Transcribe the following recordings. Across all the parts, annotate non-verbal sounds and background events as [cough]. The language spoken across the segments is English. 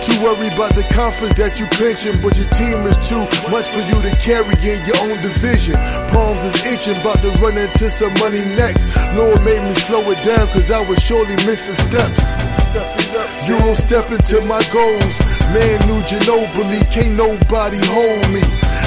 Too worried about the conference that you clinching, but your team is too much for you to carry in your own division. Palms is itching, about to run into some money next. Lord made me slow it down, cause I was surely missing steps. You don't step into my goals. Man, New Ginobili, can't nobody hold me.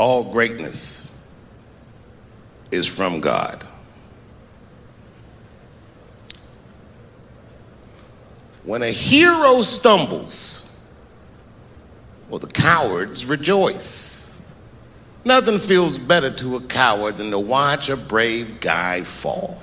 All greatness is from God. When a hero stumbles, well, the cowards rejoice. Nothing feels better to a coward than to watch a brave guy fall.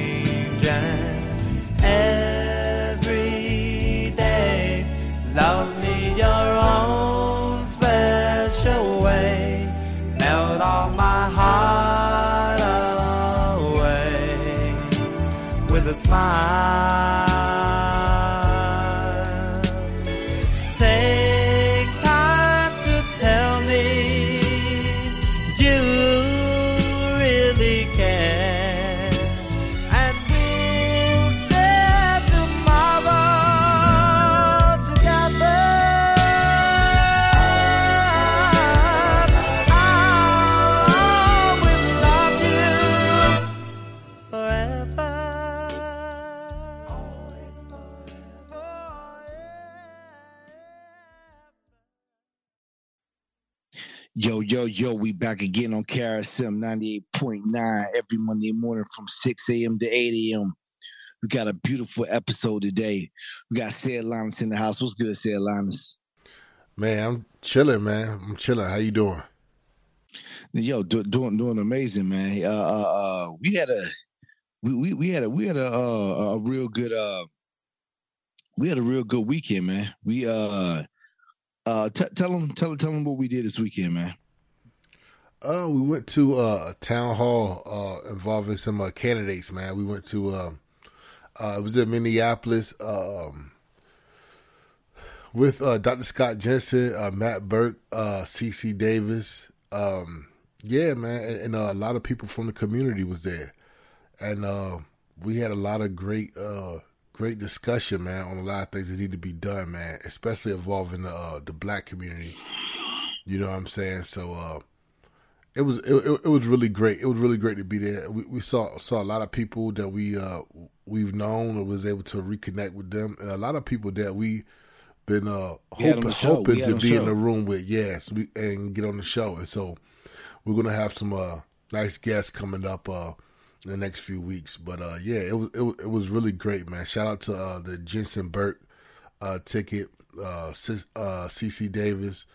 We back again on KRSM 98.9 every Monday morning from 6 a.m. to 8 a.m. We got a beautiful episode today. We got Ced Linus in the house. What's good, Ced Linus? Man, I'm chilling, man. I'm chilling. How you doing? Yo, do, doing doing amazing, man. Uh, uh, uh, we had a we, we we had a we had a uh, a real good uh we had a real good weekend, man. We uh uh t- tell them tell tell them what we did this weekend, man. Uh, we went to uh, a town hall uh, involving some uh, candidates. Man, we went to uh, uh, it was in Minneapolis um, with uh, Dr. Scott Jensen, Matt Birk, CC Davis. Um, yeah, man, and, and a lot of people from the community was there, and we had a lot of great great discussion, man, on a lot of things that need to be done, man, especially involving the uh, the black community. You know what I'm saying? So. Uh, it was it, it, was really great. It was really great to be there. We, we saw saw a lot of people that we uh we've known and was able to reconnect with them, and a lot of people that we been uh We had on hoping, hoping to be in the room with. Yes, we, and get on the show. And so we're gonna have some uh nice guests coming up uh in the next few weeks. But uh yeah, it was it, it was really great, man. Shout out to uh the Jensen Birk uh ticket, uh uh CC Davis.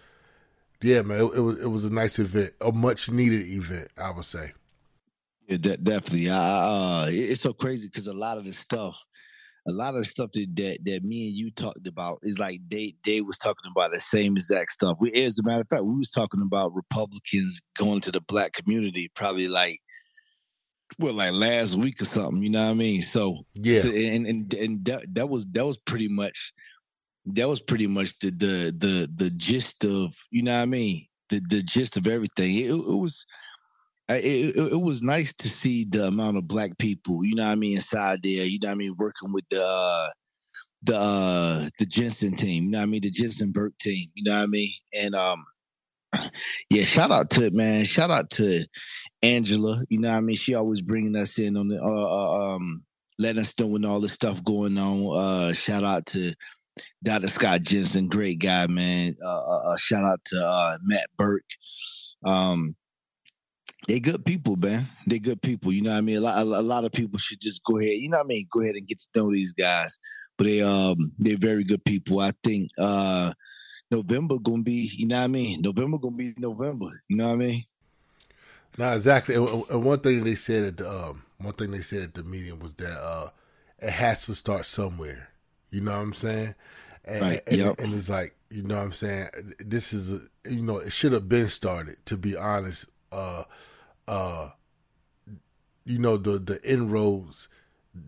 Yeah, man, it, it was it was a nice event, a much needed event, I would say. Yeah, de- definitely. I, uh, it's so crazy because a lot of the stuff, a lot of the stuff that, that that me and you talked about is like they they was talking about the same exact stuff. We, as a matter of fact, we was talking about Republicans going to the black community probably like well, like last week or something. You know what I mean? So Yeah, so, and and and that, that was that was pretty much that was pretty much the the the the gist of you know what I mean the the gist of everything. It, it was it, it, was nice to see the amount of black people you know what I mean inside there. You know what I mean working with the uh, the uh, the Jensen team. You know what I mean the Jensen Birk team. You know what I mean and um [clears throat] yeah shout out to it, man shout out to Angela. You know what I mean she always bringing us in on the uh, uh, um letting us know when all this stuff going on. Uh, shout out to Dr. Scott Jensen, great guy, man. Uh, uh, uh, shout out to uh, Matt Birk. Um, they good people, man. They good people. You know what I mean? A lot, a lot of people should just go ahead. You know what I mean? Go ahead and get to know these guys. But they um they're very good people. I think uh November gonna be, you know what I mean? November gonna be November. You know what I mean? no, exactly. And one thing they said at the um, one thing they said at the meeting was that uh, it has to start somewhere. You know what I'm saying? And, Right, and, yep. and it's like you know what I'm saying. This is a, you know it should have been started. To be honest, uh, uh, you know the the inroads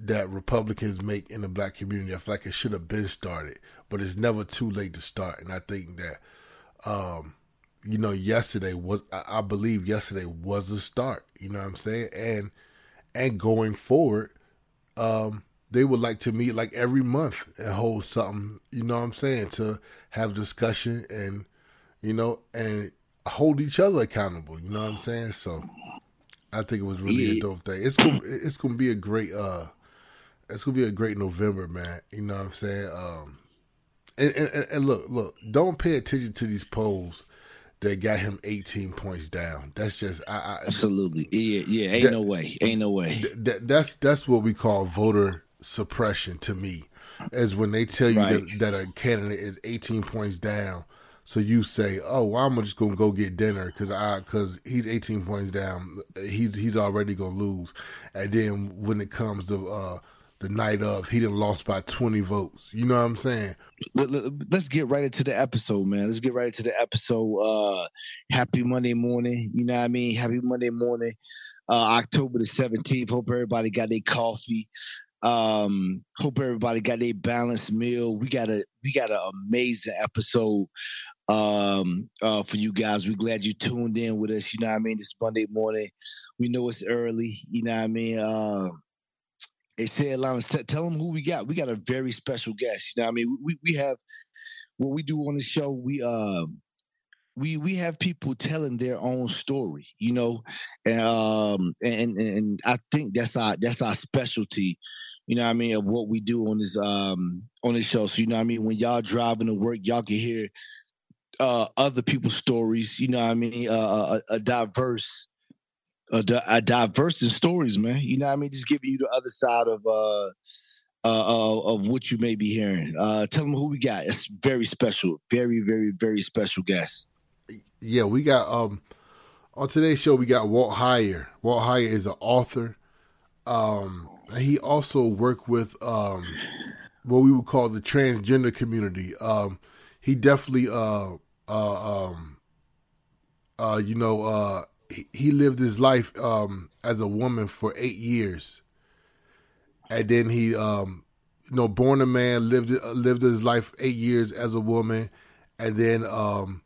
that Republicans make in the black community. I feel like it should have been started, but it's never too late to start. And I think that, um, you know, yesterday was I believe yesterday was a start. You know what I'm saying? And and going forward, um, they would like to meet like every month and hold something. You know what I'm saying? To have discussion and you know and hold each other accountable. You know what I'm saying? So. I think it was really a dope thing. It's gonna it's gonna be a great uh it's gonna be a great November, man. You know what I'm saying? Um and, and, and look, look, don't pay attention to these polls that got him 18 points down. That's just I, I Absolutely. Yeah, yeah. Ain't That- no way. Ain't no way. th- that, that's that's what we call voter suppression to me. Is when they tell you Right. that, that a candidate is 18 points down, so you say, "Oh, well, I'm just gonna go get dinner because I because he's 18 points down. He's he's already gonna lose." And then when it comes to uh, the night of, he done lost by 20 votes. You know what I'm saying? let, us get right into the episode, man. Let's get right into the episode. Uh happy Monday morning. You know what I mean? Happy Monday morning. Uh October the 17th. Hope everybody got their coffee. Um, hope everybody got a balanced meal. We got a we got an amazing episode um uh for you guys. We're glad you tuned in with us. You know what I mean? This Monday morning. We know it's early, you know what I mean? Uh they said, t- tell them who we got. We got a very special guest. You know what I mean? We we have what we do on the show. We uh we we have people telling their own story, you know, and um and and I think that's our that's our specialty. You know what I mean of what we do on this um on this show. So you know what I mean when y'all driving to work, y'all can hear uh other people's stories. You know what I mean uh, a, a diverse a, a diverse in stories, man. You know what I mean? Just giving you the other side of uh uh, uh, of what you may be hearing. Uh, tell them who we got. It's very special, very, very, very special guest. Yeah, we got um on today's show we got Walt Heyer. Walt Heyer is an author. Um, he also worked with um what we would call the transgender community. Um, he definitely uh uh um uh you know uh he, he lived his life um as a woman for eight years, and then he um you know born a man lived lived his life eight years as a woman, and then um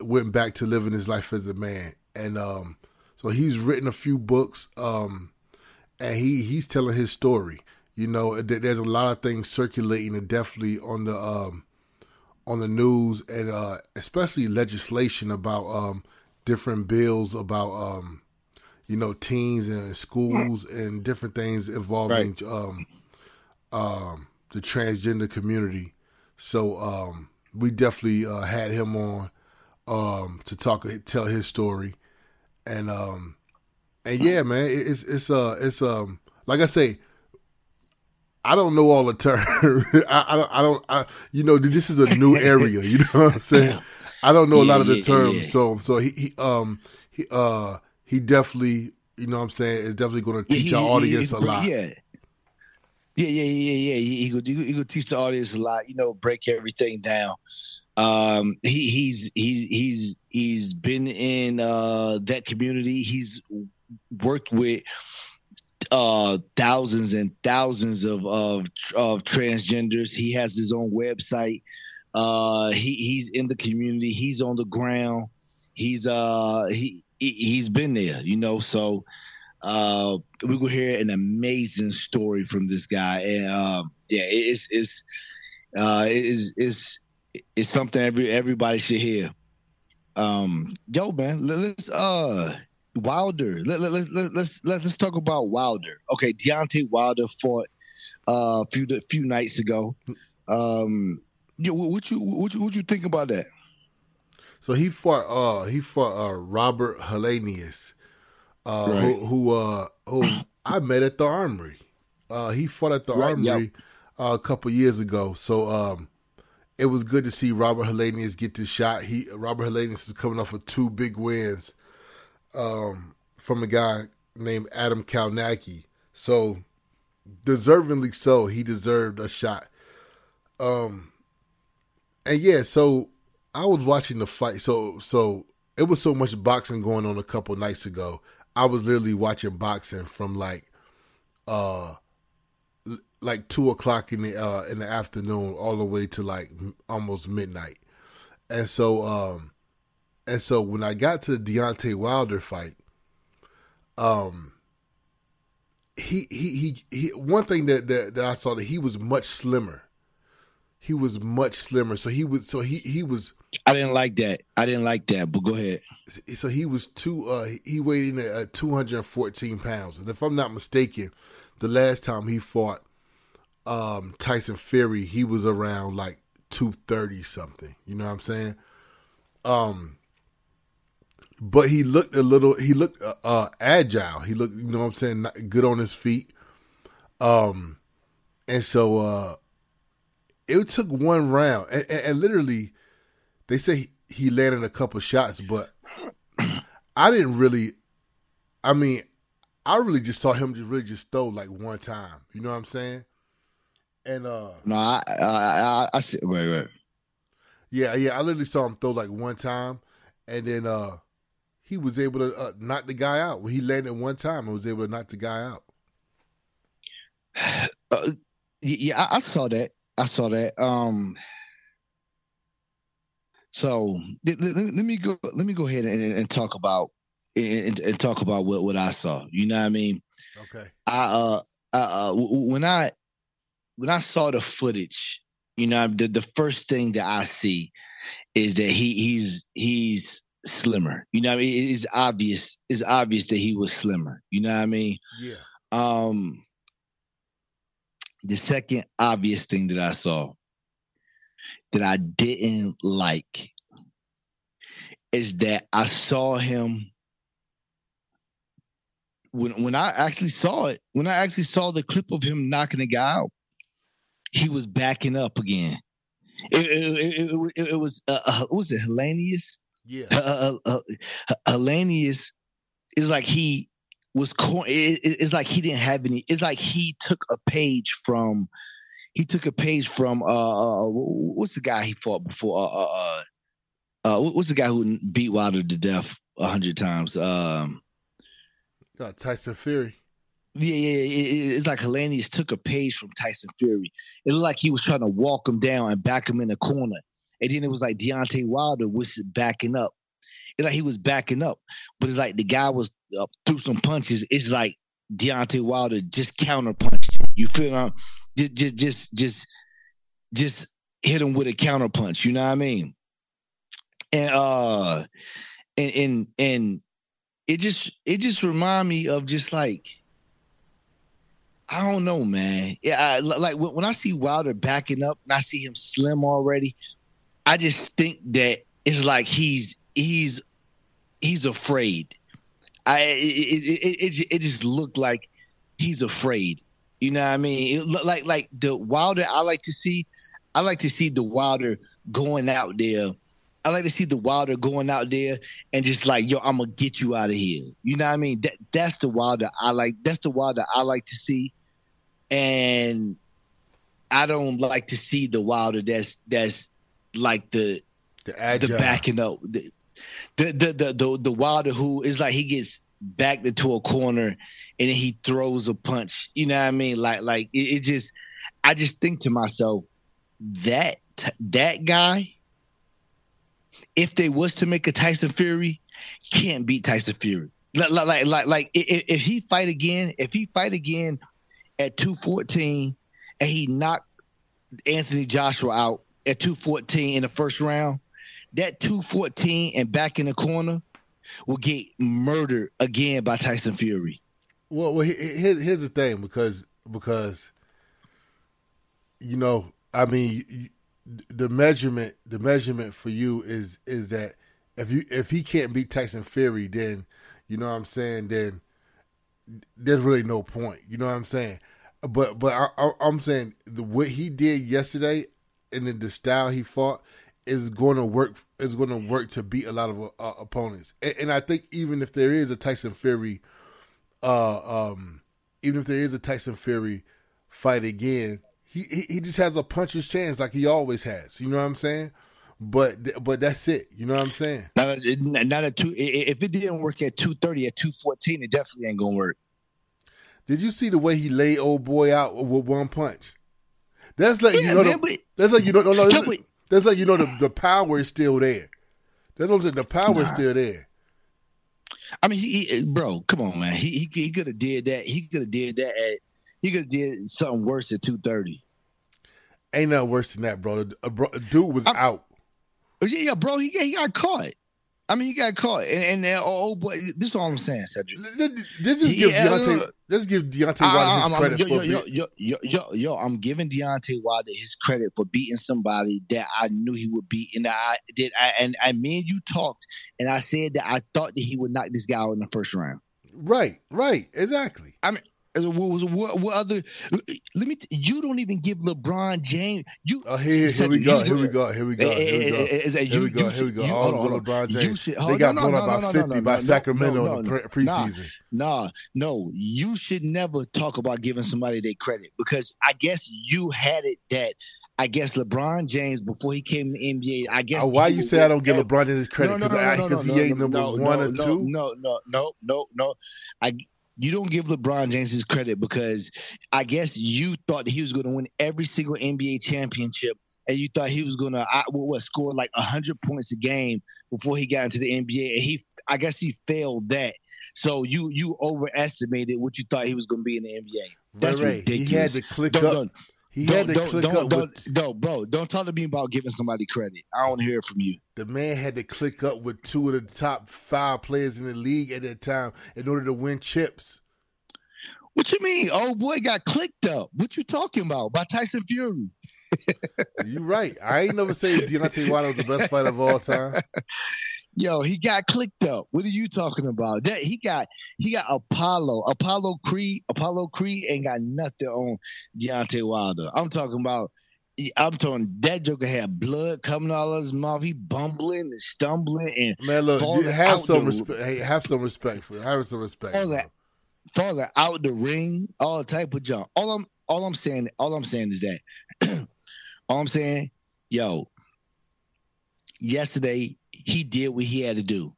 went back to living his life as a man. And so he's written a few books, um, and he he's telling his story. You know, there's a lot of things circulating, and definitely on the um, on the news, and uh, especially legislation about um, different bills about um, you know teens and schools and different things involving um, um, the transgender community. So um, we definitely uh, had him on um, to talk, tell his story, and um, and yeah, man, it's it's uh it's um like I say, I don't know all the terms. [laughs] I, I don't I don't I, you know this is a new [laughs] area. You know what I'm saying? I don't know a lot of the Yeah, yeah, terms, yeah. so so he, he um he uh he definitely you know what I'm saying is definitely going to Yeah, teach our audience a lot. Yeah. Yeah, yeah, yeah, yeah. He, he could he could teach the audience a lot, you know, break everything down. Um he he's he's he's he's been in uh that community. He's worked with uh thousands and thousands of of of transgenders. He has his own website. Uh he he's in the community. He's on the ground. He's uh he he- he's been there, you know, so uh we will hear an amazing story from this guy and um yeah it's it's uh it's it's it's something every everybody should hear um yo man let- let's uh wilder let, let, let, let, let's let, let's talk about wilder okay Deontay wilder fought uh, a few a few nights ago um yeah, what, you what you what you think about that So he fought uh he fought uh Robert Helenius, uh Right. who who uh who I met at the armory. Uh he fought at the Right, armory uh, a couple years ago. So um it was good to see Robert Helenius get this shot. He Robert Helenius is coming off of two big wins um from a guy named Adam Kownacki. So deservingly so, he deserved a shot. Um and yeah, so I was watching the fight. So so it was so much boxing going on a couple nights ago. I was literally watching boxing from like uh like two o'clock in the uh in the afternoon all the way to like almost midnight. And so um and so when I got to the Deontay Wilder fight, um he he he, he one thing that, that that I saw that he was much slimmer. He was much slimmer. So he was so he he was i didn't like that. I didn't like that but go ahead. So he was two uh he weighed in at 214 pounds. And if i'm not mistaken the last time he fought um tyson fury he was around like 230 something. You know what i'm saying? Um but he looked a little he looked uh, uh agile he looked you know what i'm saying good on his feet um and so uh it took one round and, and, and literally they say he, he landed a couple shots, but I didn't really. I mean, I really just saw him just really just throw like one time. You know what I'm saying? And uh, no i i i, I see wait wait yeah, yeah, I literally saw him throw like one time, and then uh, he was able to uh, knock the guy out. When he landed one time, and was able to knock the guy out. [sighs] Uh, yeah, I, I saw that. I saw that. Um, so let, let- let me go. Let me go ahead and, and talk about and, and talk about what, what I saw. You know what I mean? Okay. I uh, uh, when I when I saw the footage, you know, the the first thing that I see is that he he's he's slimmer. You know, what I mean? it is obvious. It's obvious that he was slimmer. You know what I mean? Yeah. Um, the second obvious thing that I saw that I didn't like is that I saw him when when I actually saw it, when I actually saw the clip of him knocking the guy out, he was backing up again. It, it, it, it, it was uh, uh, was it Helenius? Yeah. Uh, uh, uh, Helenius is like he was cor- it, it- it's like he didn't have any. It's like he took a page from he took a page from uh, uh what's the guy he fought before uh uh, uh, uh what's the guy who beat Wilder to death a hundred times um Uh, Tyson Fury. yeah, yeah, yeah. It- it- it's like Helenius took a page from Tyson Fury. It looked like he was trying to walk him down and back him in the corner. And then it was like Deontay Wilder was backing up. It's like he was backing up, but it's like the guy was uh, threw some punches. It's like Deontay Wilder just counter punched. You feel um, just, just, just, just, just hit him with a counter punch. You know what I mean? And uh, and and and it just it just remind me of just like I don't know, man. Yeah, I, like when when I see Wilder backing up and I see him slim already, I just think that it's like he's he's he's afraid. I it it, it, it, just looked like he's afraid. You know what I mean? It look like like the Wilder I like to see. I like to see the Wilder going out there. I like to see the Wilder going out there and just like, yo, I'm gonna get you out of here. You know what I mean? That that's the Wilder I like. That's the Wilder I like to see. And I don't like to see the Wilder that's that's like the The the backing up. The, the the the the the Wilder who is like he gets backed into a corner and then he throws a punch. You know what I mean? Like like it, it just I just think to myself that that guy, if they was to make a Tyson Fury, can't beat Tyson Fury. Like like like like, like i- i- if he fight again, if he fight again at 214 and he knocked Anthony Joshua out at 214 in the first round, that 214 and back in the corner will get murdered again by Tyson Fury. Well, well, he- he- here's here's the thing because because you know, I mean, the measurement the measurement for you is is that if you if he can't beat Tyson Fury, then you know what I'm saying. Then there's really no point. You know what I'm saying. But but I, I'm saying the what he did yesterday and then the style he fought is going to work is going to work to beat a lot of uh, opponents. And, and I think even if there is a Tyson Fury uh, um, even if there is a Tyson Fury fight again, he, he he just has a puncher's chance like he always has. You know what I'm saying? But but that's it. You know what I'm saying? Not at, not at two. If it didn't work at 230, at 214, it definitely ain't gonna work. Did you see the way he laid old boy out with one punch? That's like Yeah, you know. man, the, but- that's like you know. No, no, that's, but- that's like you know the, the power is still there. That's what I'm saying. The power is still there. I mean, he, he he- bro, come on, man. He he, he could have did that. He could have did that at. He could have did something worse at 230. Ain't nothing worse than that, bro. The, a bro, a dude was I'm- out. Yeah, yeah, bro. He he got caught. I mean, he got caught, and and uh, oh boy, this is all I'm saying, Cedric. Let's just give Deontay. Let's give Deontay I- Wilder his credit yo, for yo, yo, yo, yo, yo, yo, I'm giving Deontay Wilder his credit for beating somebody that I knew he would beat, and I did. I and I, me and you talked, and I said that I thought that he would knock this guy out in the first round. right, right, exactly. Uh, What, was- what, what other? Let me. t- You don't even give LeBron James. You. Oh, here, here, here we go. Here we go. Here we go. Here we go. Here we go. Here we go. All hold on, over hold on. LeBron James. should- They got no, blown no, out no, by no, no, 50 no, by no, Sacramento no, in the pre- nah. preseason. Nah, no, you should never talk about giving somebody their credit because I guess you had it that I guess LeBron James before he came to the NBA. I guess Uh, why you say I don't give LeBron his credit? No, no, Because no, no, no, he no, ain't no, number no, one no, or no, two. No, no, no, no, no. I you don't give LeBron James his credit because I guess you thought he was going to win every single NBA championship, and you thought he was going to uh, what, what score like hundred points a game before he got into the NBA, and he I guess he failed that. So you you overestimated what you thought he was going to be in the NBA. That's Ray Ray, He had to click Don't- up. don't- He don't- had to don't- click don't- up don't- with no, bro. Don't talk to me about giving somebody credit. I don't hear from you. the man had to click up with two of the top five players in the league at that time in order to win chips. What you mean? Oh boy, got clicked up. What you talking about? By Tyson Fury? You right. I ain't never say Deontay Wilder was the best fighter of all time. [laughs] Yo, he got clicked up. What are you talking about? That he got he got Apollo. Apollo Creed. Apollo Creed ain't got nothing on Deontay Wilder. I'm talking about I'm talking that Joker had blood coming out of his mouth. He bumbling and stumbling and Man, look, have some respect. Hey, have some respect for you. have some respect. all that falling out the ring, all type of junk. All I'm all I'm saying, all I'm saying is that [clears throat] all I'm saying, yo, yesterday he did what he had to do.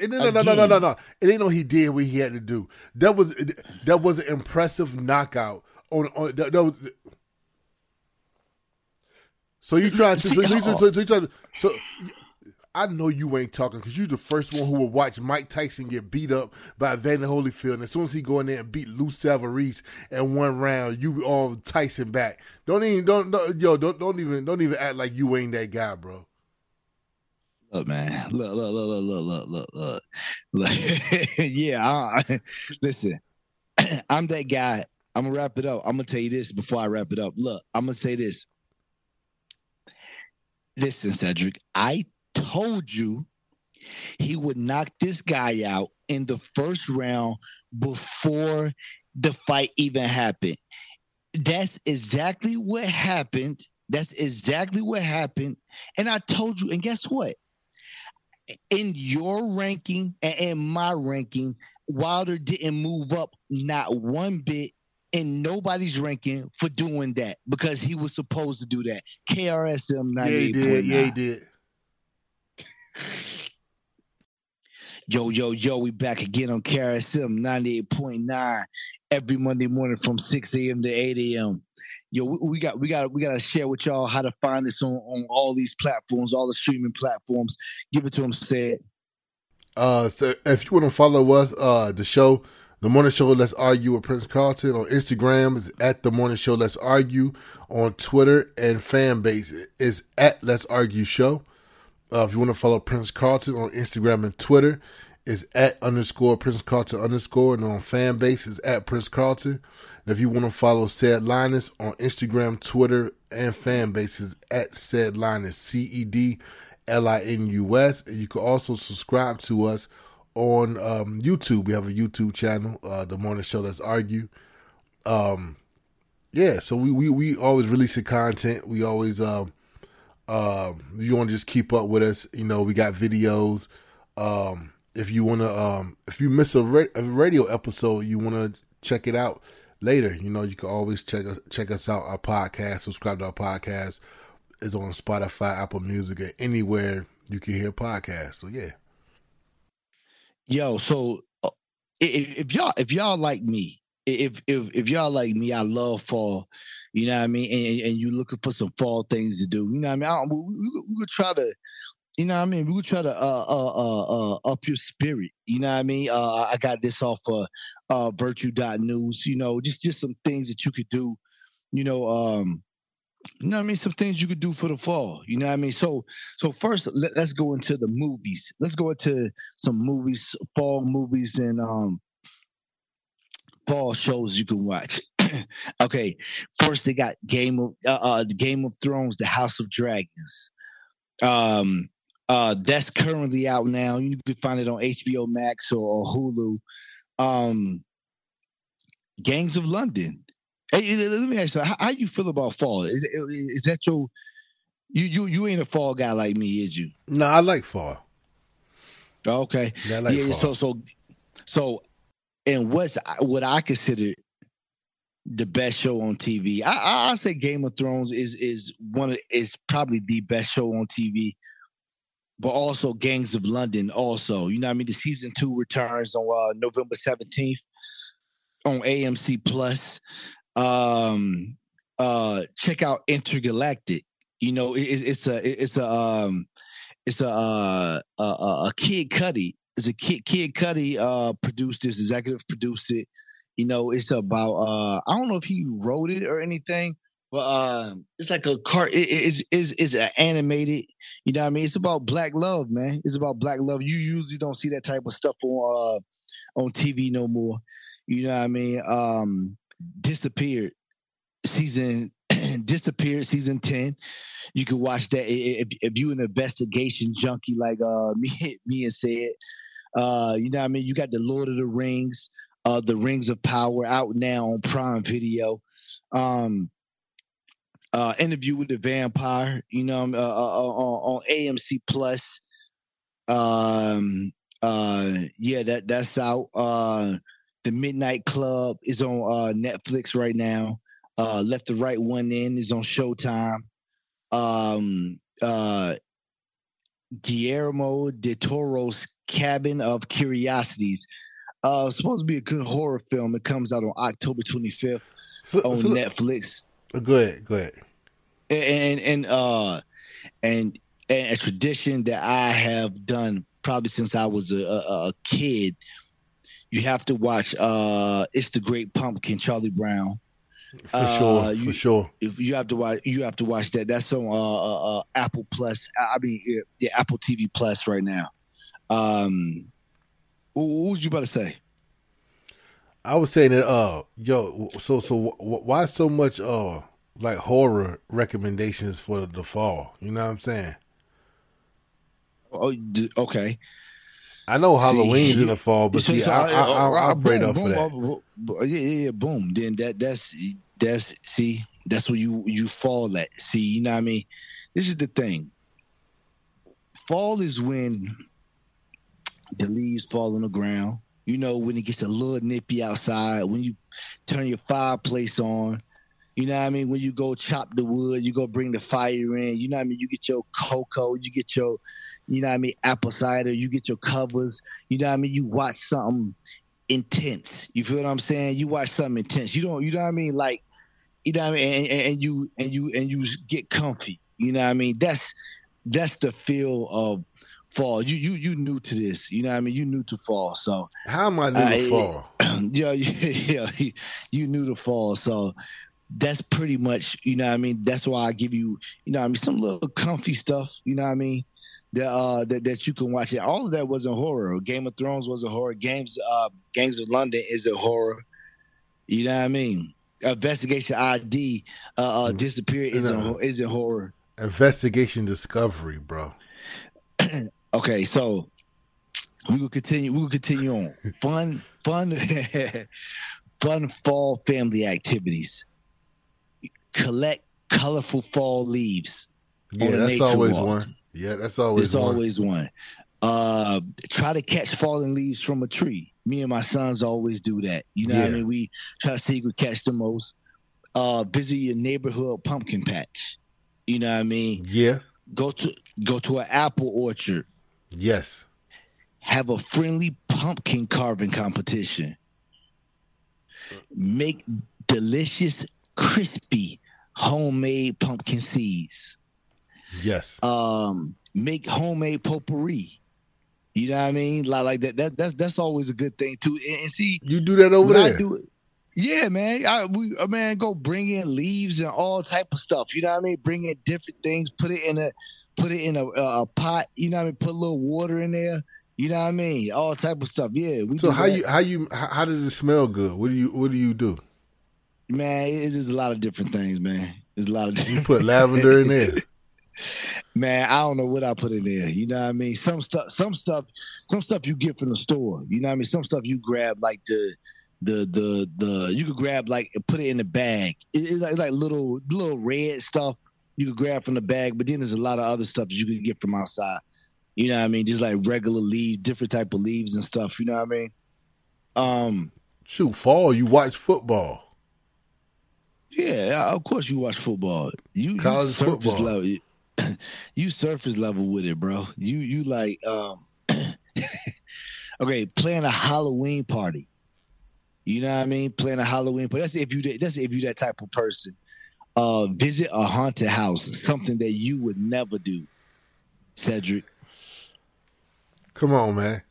And no, no, no, no, no, no, no. It ain't no he did what he had to do. That was that was an impressive knockout. On, on that, that was. So you trying to so, you- so, so, you trying to- so I know you ain't talking because you the first one who will watch Mike Tyson get beat up by Evander Holyfield. And as soon as he go in there and beat Lou Savarese in one round, you all Tyson back. Don't even don't, don't yo don't don't even don't even act like you ain't that guy, bro. Look, man. Look, look, look, look, look, look, look, look. [laughs] yeah, I, [laughs] listen. [clears throat] I'm that guy. I'm gonna wrap it up. I'm gonna tell you this before I wrap it up. Look, I'm gonna say this. Listen, Cedric, I told you he would knock this guy out in the first round before the fight even happened. That's exactly what happened. That's exactly what happened. And I told you, and guess what? In your ranking and in my ranking, Wilder didn't move up not one bit in nobody's ranking for doing that because he was supposed to do that. KRSM Yeah, he 98.9. did. Yeah, he did. Yo, yo, yo, we back again on KRSM 98.9 every Monday morning from 6 a.m. to 8 a.m. Yo, we, we got we got we gotta share with y'all how to find us on, on all these platforms, all the streaming platforms. Give it to them, say it. Uh, so if you want to follow us, uh, the show, the morning show, let's argue with Prince Carlton on Instagram is at the morning show. Let's argue on Twitter and fan base is at Let's Argue Show. Uh, if you want to follow Prince Carlton on Instagram and Twitter, is at underscore Prince Carlton underscore, and on fan base is at Prince Carlton. And if you want to follow Ced Linus on Instagram, Twitter, and fan base is at Ced Linus C E D L I N U S. And you can also subscribe to us on um, YouTube. We have a YouTube channel, uh, The Morning Show Let's Argue. Um, yeah, so we, we, we always releasing content. We always um, um, you want to just keep up with us. You know, we got videos. Um, if you want to, um, if you miss a, ra- a radio episode, you want to check it out later. You know, you can always check us check us out. Our podcast, subscribe to our podcast, is on Spotify, Apple Music, or anywhere you can hear podcasts. So yeah, Yo, so uh, if, if y'all if y'all like me, if if if y'all like me, I love fall. You know what I mean? And, and you looking for some fall things to do. You know what I mean? I, we, we, we try to, you know what I mean? We could try to uh, uh, uh, uh, up your spirit. You know what I mean? Uh, I got this off of uh, virtue.news. You know, just just some things that you could do. You know, um, you know what I mean? Some things you could do for the fall. You know what I mean? So so first let, let's go into the movies. Let's go into some movies, fall movies and um fall shows you can watch. [clears throat] okay, first they got Game of uh, uh Game of Thrones, The House of Dragons. Um uh that's currently out now. You can find it on HBO Max or, Hulu. Um Gangs of London. Hey, let me ask you, how, how you feel about fall? Is, is that your you you you ain't a fall guy like me, is you? no, I like fall. Okay. Yeah, I like yeah, fall. so so so and what's what I consider the best show on TV. I I I say Game of Thrones is is one of is probably the best show on TV. But also Gangs of London, also. You know I mean? The season two returns on uh, November 17th on AMC Plus. Um uh check out Intergalactic. You know, it, it's a it's a um it's a uh, a, a, a Kid Cudi. It's a Kid Kid Cudi uh, produced this, executive produced it. You know, it's about uh, I don't know if he wrote it or anything, but um, it's like a car. It, it's is is an animated. You know what I mean? It's about black love, man. It's about black love. You usually don't see that type of stuff on uh, on TV no more. You know what I mean? Um, disappeared season [clears throat] Disappeared season 10. You can watch that if, if you an investigation junkie like uh [laughs] me me and said. Uh, you know what I mean? You got the Lord of the Rings, uh, the Rings of Power out now on Prime Video. Um uh interview with the vampire, you know, uh, uh, uh, on, on AMC Plus. Um uh yeah, that that's out. Uh the Midnight Club is on uh Netflix right now. Uh Let the Right One In is on Showtime. Um uh Guillermo de Toro's Cabin of Curiosities. Uh supposed to be a good horror film. It comes out on October 25th So, on so- Netflix. Go ahead, go ahead. And and uh and and a tradition that I have done probably since I was a, a, a kid. You have to watch uh It's the Great Pumpkin, Charlie Brown. For Uh, sure, for you- sure. If you have to watch, you have to watch that. That's on uh, uh, uh Apple Plus. I mean, yeah, Apple TV Plus right now. Um, what, what was you about to say? I was saying that, uh, yo, so so wh- why so much uh like horror recommendations for the fall? You know what I'm saying? Oh, okay. I know See, Halloween's in the fall, but see, so, I, I, uh, I, I uh, prayed up for that. uh, Yeah, yeah, yeah, boom. Then that that's that's see that's where you you fall at. See, you know what I mean. This is the thing. Fall is when the leaves fall on the ground. You know when it gets a little nippy outside. When you turn your fireplace on. You know what I mean? When you go chop the wood, you go bring the fire in. You know what I mean? You get your cocoa, you get your, you know what I mean, apple cider, you get your covers. You know what I mean? You watch something intense. You feel what I'm saying? You watch something intense. You don't, you know what I mean? Like, you know what I mean? And, and, and you and you and you get comfy. You know what I mean? That's that's the feel of fall. You you you new to this. You know what I mean? You new to fall. So How am I new I- to fall? [clears throat] yeah, yeah, [laughs] yeah, you knew to fall. So that's pretty much, you know what I mean? That's why I give you, you know what I mean, some little comfy stuff, you know what I mean? That uh that, that you can watch it. All of that wasn't horror. Game of Thrones was a horror. Games uh Gangs of London is a horror. You know what I mean? Investigation ID uh, uh disappear is a, No. is a horror. Investigation Discovery, bro. [clears throat] Okay, so we will continue. We will continue on. [laughs] Fun, fun, [laughs] fun fall family activities. Collect colorful fall leaves. Yeah, that's always walk. one. Yeah, that's always There's one. always one. Uh, try to catch falling leaves from a tree. Me and my sons always do that. You know what I mean? We try to see who catch the most. Uh, visit your neighborhood pumpkin patch. You know what I mean? yeah, Go to go to an apple orchard. Yes. have a friendly pumpkin carving competition. Make delicious, crispy, homemade pumpkin seeds. Yes. Um, make homemade potpourri. You know what I mean? Like, like that, that that's that's always a good thing too. And, and see, You do that over when I there. do it, yeah, man. I we uh, man go bring in leaves and all type of stuff. You know what I mean? Bring in different things. Put it in a put it in a, a, a pot. You know what I mean? Put a little water in there. You know what I mean? All type of stuff. Yeah. So how that. you how you how, does it smell good? What do you what do you do? man? It's just a lot of different things, man. There's a lot of You put [laughs] lavender in there. man, I don't know what I put in there. You know what I mean? Some stuff, some stuff, some stuff you get from the store. You know what I mean? Some stuff you grab like the, the, the, the. You could grab like put it in the bag. It- it's like, like little, little red stuff you could grab from the bag. But then there's a lot of other stuff that you can get from outside. You know what I mean? Just like regular leaves, different type of leaves and stuff. You know what I mean? Um. Shoot, fall. You watch football. Yeah, of course you watch football. You, you College surface football. level. [clears throat] You surface level with it, bro. You you like um [clears throat] okay, playing a Halloween party. You know what I mean? Playing a Halloween party. That's if you that's if you that type of person. Uh visit a haunted house, something that you would never do. Cedric. Come on, man.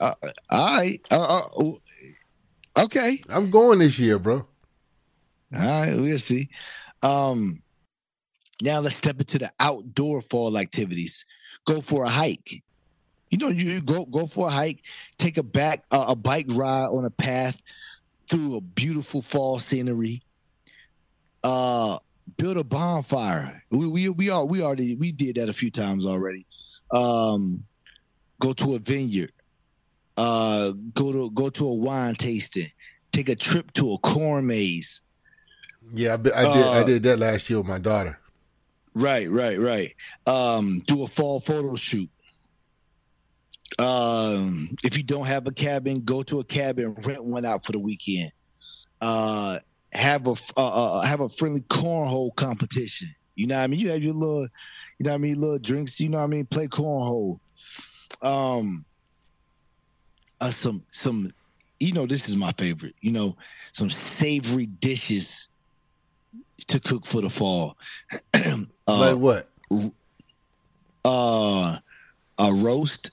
All right. Uh, uh, okay. I'm going this year, bro. All right, we'll see. Um, now let's step into the outdoor fall activities. Go for a hike. You know, you go go for a hike. Take a back uh, a bike ride on a path through a beautiful fall scenery. Uh, build a bonfire. We we we all we already we did that a few times already. Um, go to a vineyard. Uh, go to go to a wine tasting. Take a trip to a corn maze. Yeah, I, I did. I Uh, did that last year with my daughter. Right, right, right. Um, do a fall photo shoot. Um, if you don't have a cabin, go to a cabin, rent one out for the weekend. Uh, have a f- uh, uh, have a friendly cornhole competition. You know what I mean? You have your little, you know what I mean, little drinks. You know what I mean? Play cornhole. Um, uh, some some, you know, this is my favorite. You know, some savory dishes to cook for the fall. [clears throat] uh, like what? uh a roast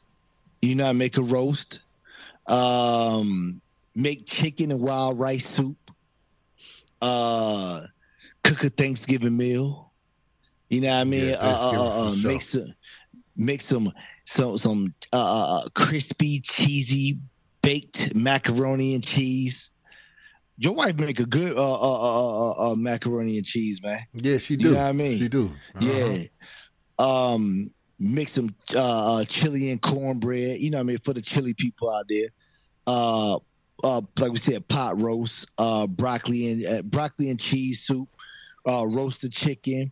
you know to make a roast um make chicken and wild rice soup uh cook a thanksgiving meal you know what i mean Yeah, uh, uh, uh, sure. make some make some some some uh, uh crispy cheesy baked macaroni and cheese your wife make a good uh, uh, uh, uh, uh, macaroni and cheese man Yeah, she You do. know what I mean? She do. Uh-huh. yeah. Um, mix some uh, uh chili and cornbread. You know what I mean for the chili people out there. Uh, like we said, pot roast, uh, broccoli and uh, broccoli and cheese soup, uh, roasted chicken,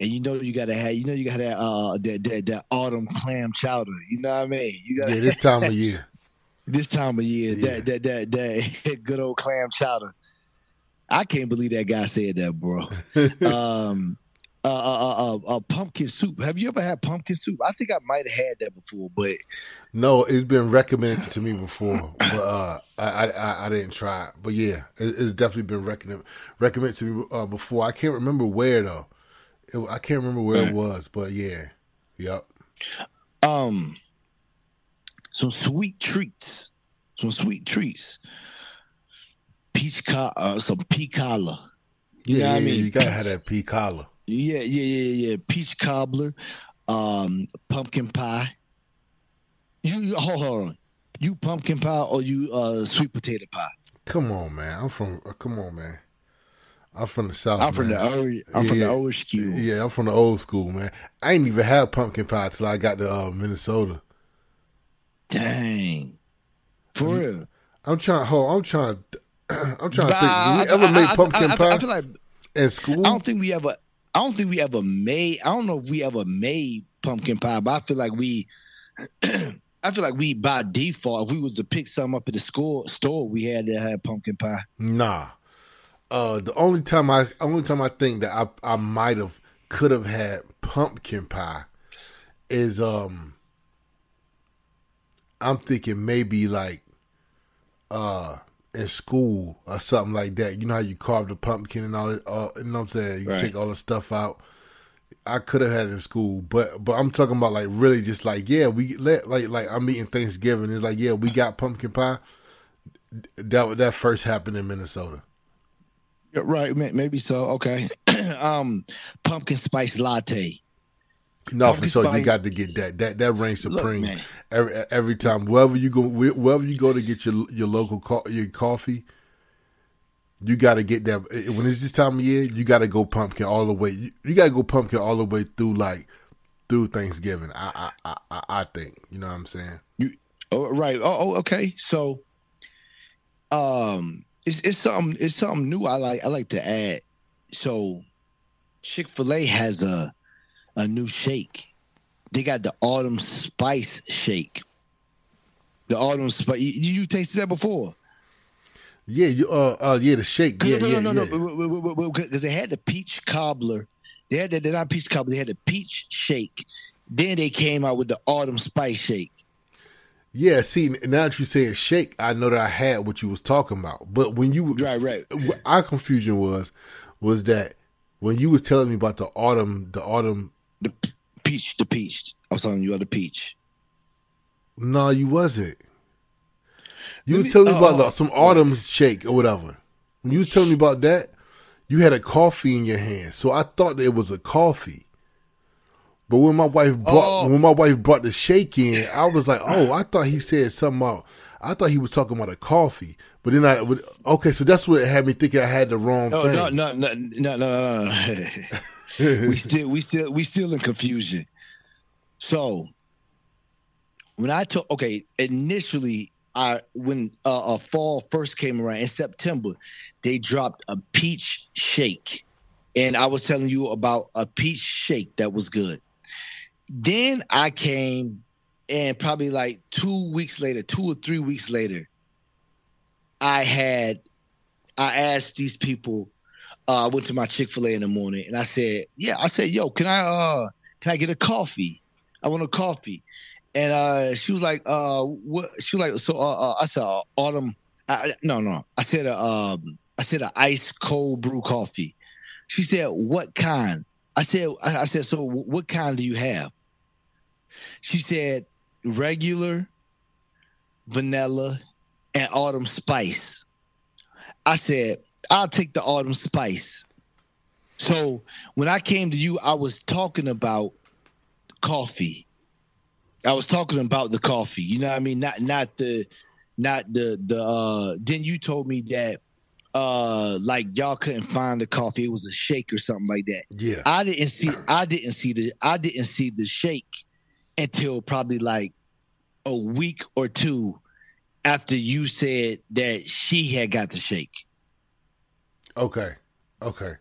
and you know you gotta have you know you gotta have uh that that, that autumn clam chowder. You know what I mean? You gotta Yeah, this time of year. [laughs] this time of year, Yeah. that, that that that [laughs] good old clam chowder. I can't believe that guy said that, bro. [laughs] um, uh, uh, uh, uh, pumpkin soup. Have you ever had pumpkin soup? I think I might have had that before, but No, it's been recommended to me before, but uh, I, I I didn't try it. But yeah, it, it's definitely been recommended recommended to me uh, before. I can't remember where though. It, I can't remember where it was, but yeah, yep. um, some sweet treats, some sweet treats. Peach co- uh, some pea collar. You Yeah, know what I yeah, mean? you gotta have that pea collar. Yeah, yeah, yeah, yeah. Peach cobbler, um, pumpkin pie. You hold, hold on. You pumpkin pie or you uh sweet potato pie? Come on, man. I'm from. Uh, come on, man. I'm from the south. I'm from the old, I'm from the old school. Yeah, I'm from the old school, man. I ain't even had pumpkin pie till I got to uh, Minnesota. Dang, for real. I'm trying. Hold. I'm trying. [clears throat] I'm trying to think. Did we I- ever make I- I- pumpkin I, I, pie I feel like in school? I don't think we ever. I don't think we ever made. I don't know if we ever made pumpkin pie, but I feel like we. [clears throat] I feel like we by default, if we was to pick something up at the school store, we had to have pumpkin pie. Nah. Uh, the only time I only time I think that I I might have could have had pumpkin pie is um I'm thinking maybe like uh in school or something like that. You know how you carve the pumpkin and all that. Uh, you know what I'm saying? You Right. take all the stuff out. I could have had it in school, but but I'm talking about like really just like yeah we let like like I'm eating Thanksgiving. It's like yeah we got pumpkin pie. That that first happened in Minnesota. Yeah, Right, maybe so. Okay. [clears throat] um, pumpkin spice latte. No, for Pumpkin sure, you got to get that. That that reigns supreme man. every every time. Wherever you go, wherever you go to get your your local co- your coffee, you got to get that. When it's this time of year, you got to go pumpkin all the way. You, you got to go pumpkin all the way through like through Thanksgiving. I I, I I I think you know what I'm saying. You oh, right. Oh, oh, okay. So, um, it's it's something it's something new. I like I like to add. So, Chick Fil A has a a new shake. They got the autumn spice shake. The autumn spice. You, you tasted that before? Yeah, you uh uh yeah the shake. Yeah no, yeah no, no, yeah. no, because they had the peach cobbler. They had the, they're not peach cobbler. They had the peach shake. Then they came out with the autumn spice shake. Yeah, see, now that you say it shake, I know that I had what you was talking about. But when you Right, right. what our confusion was was that when you was telling me about the autumn, the autumn. The peach, the peach. I was telling you about the peach. No, you wasn't. You Let was telling me oh, about uh-uh. oh, like, some autumn shake or whatever. When you was telling me about that, you had a coffee in your hand, so I thought that it was a coffee. But when my wife brought Oh. when my wife brought the shake in, I was like, oh, I thought he said something about. I thought he was talking about a coffee, but then I would okay. So that's what had me thinking I had the wrong oh, No, thing. no, no, no, no, no, no. [laughs] [laughs] we still, we still, we still in confusion. So when I took, okay, initially, I when uh, uh, fall first came around in September, they dropped a peach shake, and I was telling you about a peach shake that was good. Then I came, and probably like two weeks later, two or three weeks later, I had, I asked these people uh, I went to my Chick Fil A in the morning, and I said, "Yeah," I said, "Yo, can I uh can I get a coffee? I want a coffee." And uh, she was like, "Uh, what?" She was like, "So uh, uh I said uh, autumn. I, no, no. I said a um I said a ice cold brew coffee." She said, "What kind?" I said, "I, I said, so what kind do you have?" She said, "Regular, vanilla, and autumn spice." I said, I'll take the autumn spice. So when I came to you, I was talking about coffee. I was talking about the coffee. You know what I mean? Not not the not the the uh then you told me that uh like y'all couldn't find the coffee. It was a shake or something like that. Yeah, I didn't see I didn't see the I didn't see the shake until probably like a week or two after you said that she had got the shake. Okay, okay.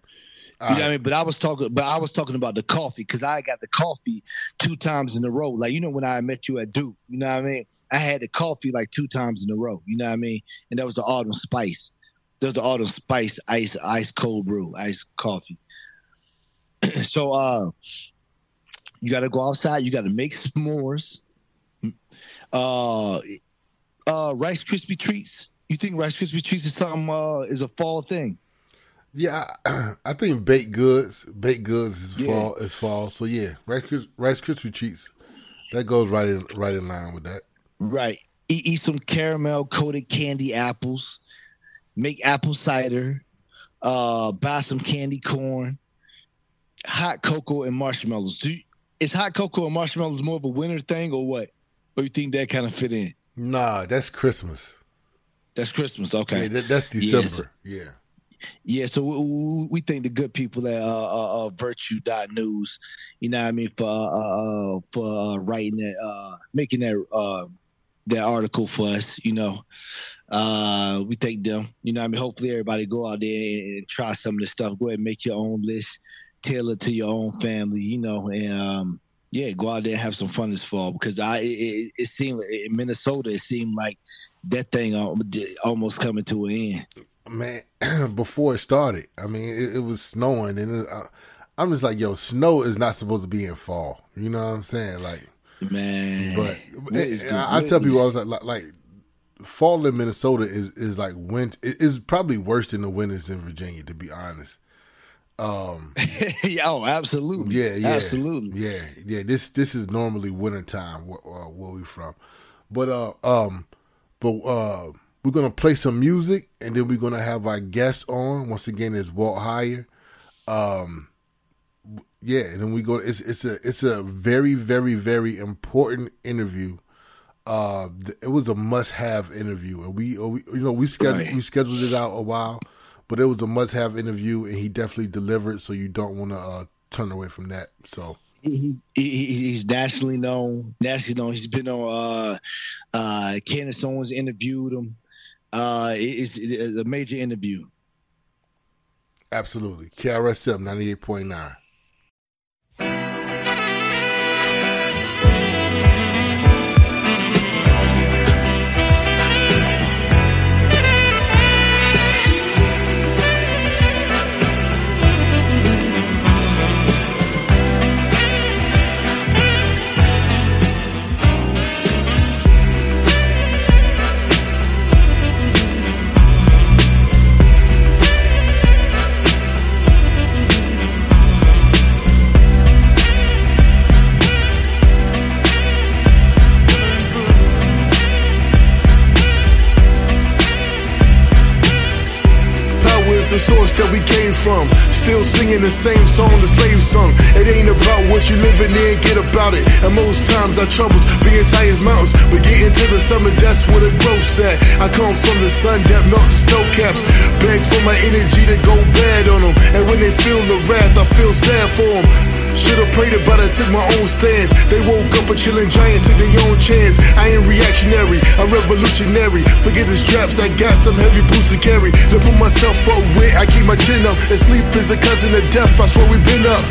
You know what I mean? But I was talking, but I was talking about the coffee because I got the coffee two times in a row. Like you know when I met you at Duke, you know what I mean? I had the coffee like two times in a row. You know what I mean? And that was the autumn spice. That was the autumn spice ice ice cold brew ice coffee. [clears throat] so uh, you got to go outside. You got to make s'mores. Uh, uh, Rice Krispie treats. You think Rice Krispie treats is something? Uh, is a fall thing? Yeah, I, [clears throat] I think baked goods, baked goods is Yeah. fall is fall. So yeah, Rice Rice Krispie treats that goes right in right in line with that. Right. Eat, eat some caramel coated candy apples. Make apple cider. Uh, buy some candy corn. Hot cocoa and marshmallows. Do you, is hot cocoa and marshmallows more of a winter thing or what? Or you think that kind of fit in? Nah, that's Christmas. That's Christmas. Okay. Yeah, that, that's Yes. December. Yeah. Yeah, so we- we, thank the good people at uh, uh, uh, Virtue.news, you know what I mean, for uh, uh, uh, for uh, writing that, uh, making that uh, that article for us, you know. Uh, we thank them, you know I mean. Hopefully, everybody go out there and, try some of this stuff. Go ahead and make your own list, tailor to your own family, you know, and um, yeah, go out there and have some fun this fall because I it, it, it seemed in Minnesota, it seemed like that thing almost coming to an end. Man, [clears throat] before it started, I mean, it, it was snowing, and it, uh, I'm just like, yo, snow is not supposed to be in fall. You know what I'm saying? Like, Man, but good? I, I tell people, I was like, like, fall in Minnesota is is like winter. It is probably worse than the winters in Virginia, to be honest. [laughs] yeah, oh, absolutely. Yeah, yeah, absolutely. Yeah, yeah. This this is normally wintertime where, uh, where we from, but uh, um, but uh, we're gonna play some music and then we're gonna have our guest on. Once again, is Walt Heyer. Um, yeah, and then we go. It's it's a it's a very very very important interview. Uh, it was a must have interview, and we, uh, we you know we scheduled Right. we scheduled it out a while, but it was a must have interview, and he definitely delivered. So you don't want to uh, turn away from that. So He's he, he- he's nationally known. Nationally known. He's been on. Uh, uh, Candace Owens interviewed him uh, it's, a major interview. Absolutely. KRSM 98.9. source that we came from. Still singing the same song the slaves sung. It ain't about what you living in, get about it. And most times our troubles be as high as mountains, but getting to the summer, that's where the growth's at. I come from the sun that melt the snow caps. Beg for my energy to go bad on them. And when they feel the wrath, I feel sad for them. Should've prayed about it, took my own stance. They woke up a chillin' giant, took their own chance. I ain't reactionary, I'm revolutionary. Forget the straps, I got some heavy boots to carry. To put myself up with, keep my chin up. And sleep is a cousin of death, I swear we've been up.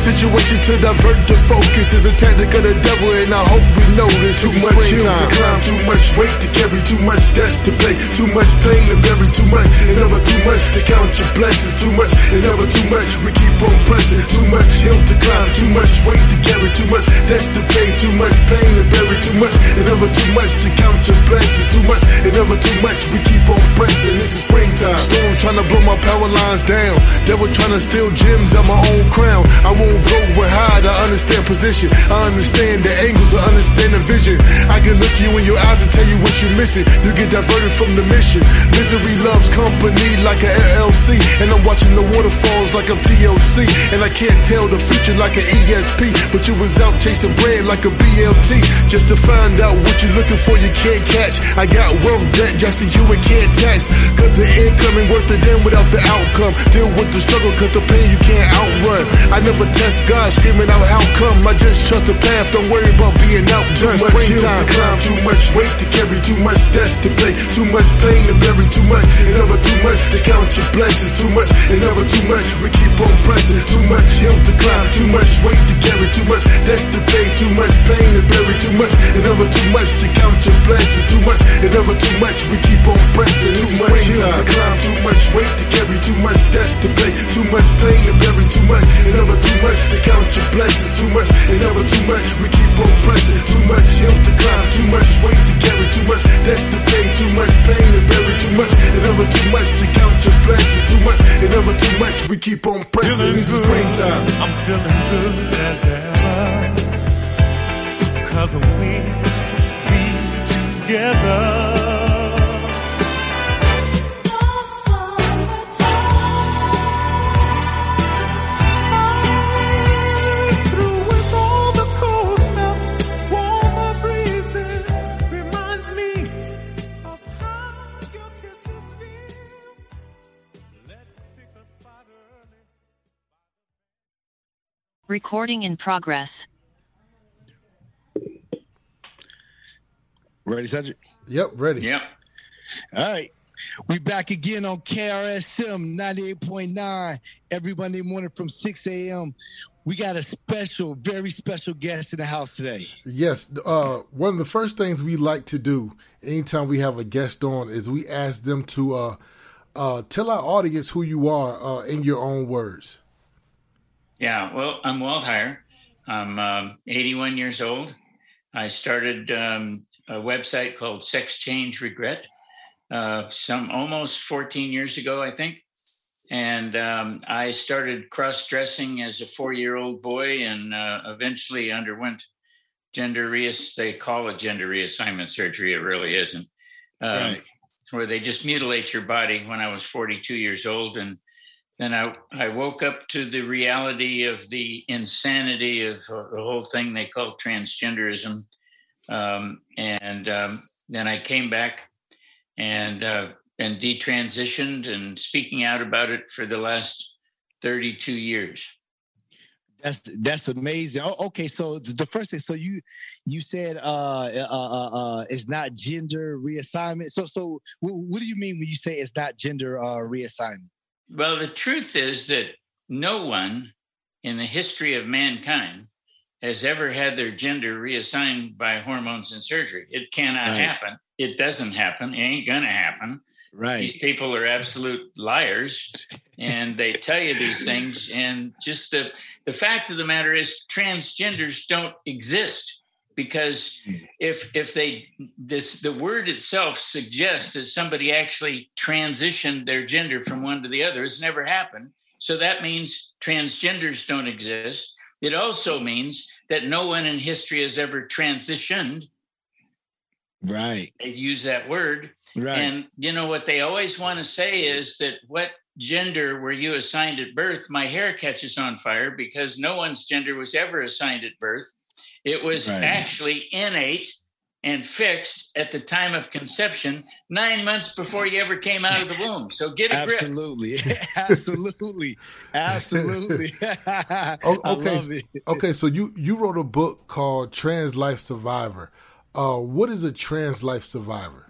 Situation to divert the focus is a tactic of the devil, and I hope we know this. Too much hills to climb, too much weight to carry, too much debts to pay, too much pain to bury, too much, and never too much to count your blessings, too much, and never too much. We keep on pressing, too much hills to climb, too much weight to carry, too much debts to pay, too much pain to bury, too much, and never too much to count your blessings, too much, and never too much. We keep on pressing. This is springtime. Storm trying to blow my power lines down. Devil trying to steal gems out my own crown. I won't go with hide. I understand position. I understand the angles. I understand the vision. I can look you in your eyes and tell you what you're missing. You get diverted from the mission. Misery loves company like a LLC. And I'm watching the waterfalls like I'm TLC. And I can't tell the future like an ESP. But you was out chasing bread like a BLT. Just to find out what you're looking for, you can't catch. I got wealth that Jesse Hewitt can't tax. Cause the income ain't worth a damn without the outcome. Deal with the struggle cause the pain you can't outrun. I never test God screaming out how come. I just trust the path, don't worry about being outdone. Too much. hills to climb, too much weight to carry, too much debts to pay, too much pain to bury, too much, and never too much to count your blessings, too much, and never too much. We keep on pressing, too much hills to climb, too much weight to carry, too much debts to pay, too much pain to bury, too much, and never too much to count your blessings, too much, and never too much. We keep on pressing, too much hills to climb, too much weight to carry, too much debts to pay, too much pain to bury, too much, and never too much to count your blessings, too much, and never too much. We keep on pressing, too much hills to climb, too much weight to carry, too much debts to pay, too much pain to bury, too much, and never too much to count your blessings, too much, and never too much. We keep on pressing. This is springtime. I'm feeling good as ever. Cause we be together. Recording in progress. Ready, Cedric? Yep, ready. Yep. All right. We back again on KRSM 98.9 every Monday morning from 6 a.m. We got a special, very special guest in the house today. Yes. Uh, one of the first things we like to do anytime we have a guest on is we ask them to uh, uh, tell our audience who you are uh, in your own words. Yeah. Well, I'm Walt Heyer. I'm um, 81 years old. I started um, a website called Sex Change Regret uh, some almost 14 years ago, I think. And um, I started cross dressing as a four year old boy and uh, eventually underwent gender reass. They call it gender reassignment surgery. It really isn't. Um, Right. Where they just mutilate your body when I was 42 years old. And then I, I woke up to the reality of the insanity of uh, the whole thing they call transgenderism. Um, and um, then I came back and uh, and detransitioned and speaking out about it for the last 32 years. That's that's amazing. Oh, okay, so the first thing, so you you said uh, uh, uh, uh, it's not gender reassignment. So so wh- what do you mean when you say it's not gender uh, reassignment? Well, the truth is that no one in the history of mankind has ever had their gender reassigned by hormones and surgery. It cannot Right. happen. It doesn't happen. It ain't gonna happen. Right. These people are absolute liars and they tell you these things and just the the fact of the matter is transgenders don't exist because hmm. if if they this the word itself suggests that somebody actually transitioned their gender from one to the other it's never happened so that means transgenders don't exist it also means that no one in history has ever transitioned Right. they use that word Right. and you know what they always want to say is that what gender were you assigned at birth? My hair catches on fire because no one's gender was ever assigned at birth. It was Right. actually innate and fixed at the time of conception, nine months before you ever came out of the womb. So get a grip. Absolutely, [laughs] absolutely, absolutely. [laughs] Okay. Okay, so you you wrote a book called Trans Life Survivor. Uh, what is a trans life survivor?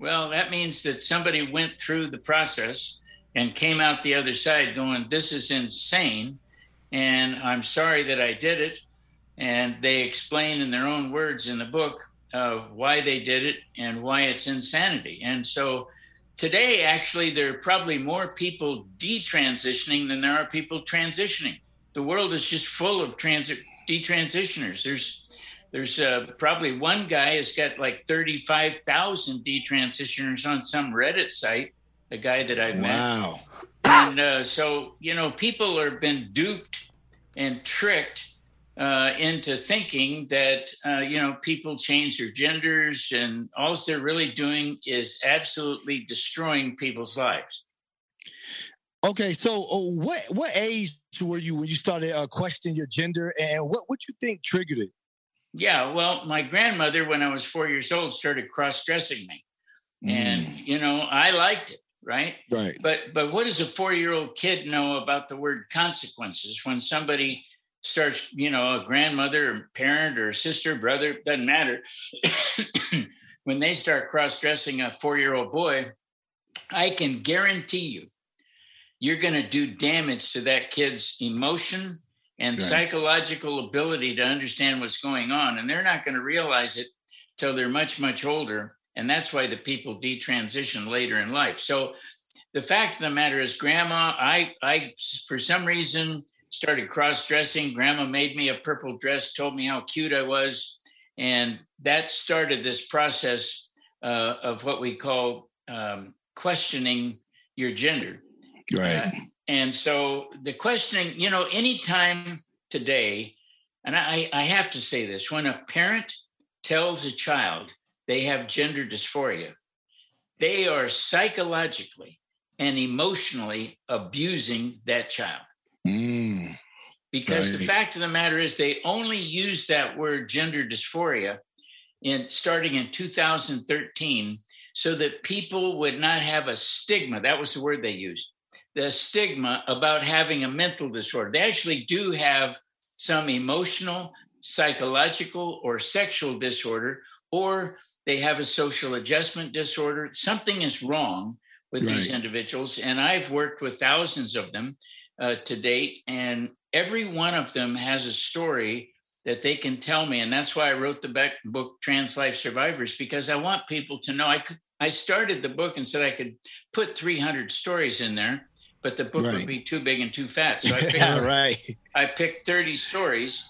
Well, that means that somebody went through the process and came out the other side going, This is insane. And I'm sorry that I did it. And they explain in their own words in the book uh, why they did it and why it's insanity. And so today, actually, there are probably more people detransitioning than there are people transitioning. The world is just full of transit detransitioners. There's there's uh, probably one guy has got like 35,000 detransitioners on some Reddit site, a guy that I've met. Wow. And uh, so, you know, people have been duped and tricked uh, into thinking that, uh, you know, people change their genders and all they're really doing is absolutely destroying people's lives. Okay, so uh, what what age were you when you started uh, questioning your gender, and what what you think triggered it? Yeah, well, my grandmother, when I was four years old, started cross dressing me. And, you know, I liked it, right? Right. But but what does a four-year-old kid know about the word consequences when somebody starts, you know, a grandmother or parent or sister, brother, doesn't matter. [coughs] when they start cross-dressing a four-year-old boy, I can guarantee you you're going to do damage to that kid's emotion and Right. psychological ability to understand what's going on. And they're not going to realize it till they're much, much older. And that's why the people detransition later in life. So the fact of the matter is, grandma, I, I, for some reason, started cross dressing. Grandma made me a purple dress, told me how cute I was. And that started this process uh, of what we call um, questioning your gender. Right. Uh, and so the questioning, you know, anytime today, and I, I have to say this when a parent tells a child they have gender dysphoria, they are psychologically and emotionally abusing that child. Mm, Because the fact of the matter is, they only used that word gender dysphoria in starting in 2013 so that people would not have a stigma. That was the word they used the stigma about having a mental disorder. They actually do have some emotional, psychological, or sexual disorder, or they have a social adjustment disorder. Something is wrong with these individuals. And I've worked with thousands of them uh, to date, and every one of them has a story that they can tell me. And that's why I wrote the book Trans Life Survivors, because I want people to know. I could, I started the book and said I could put 300 stories in there, but the book Right. would be too big and too fat. So I [laughs] picked, right. I picked 30 stories.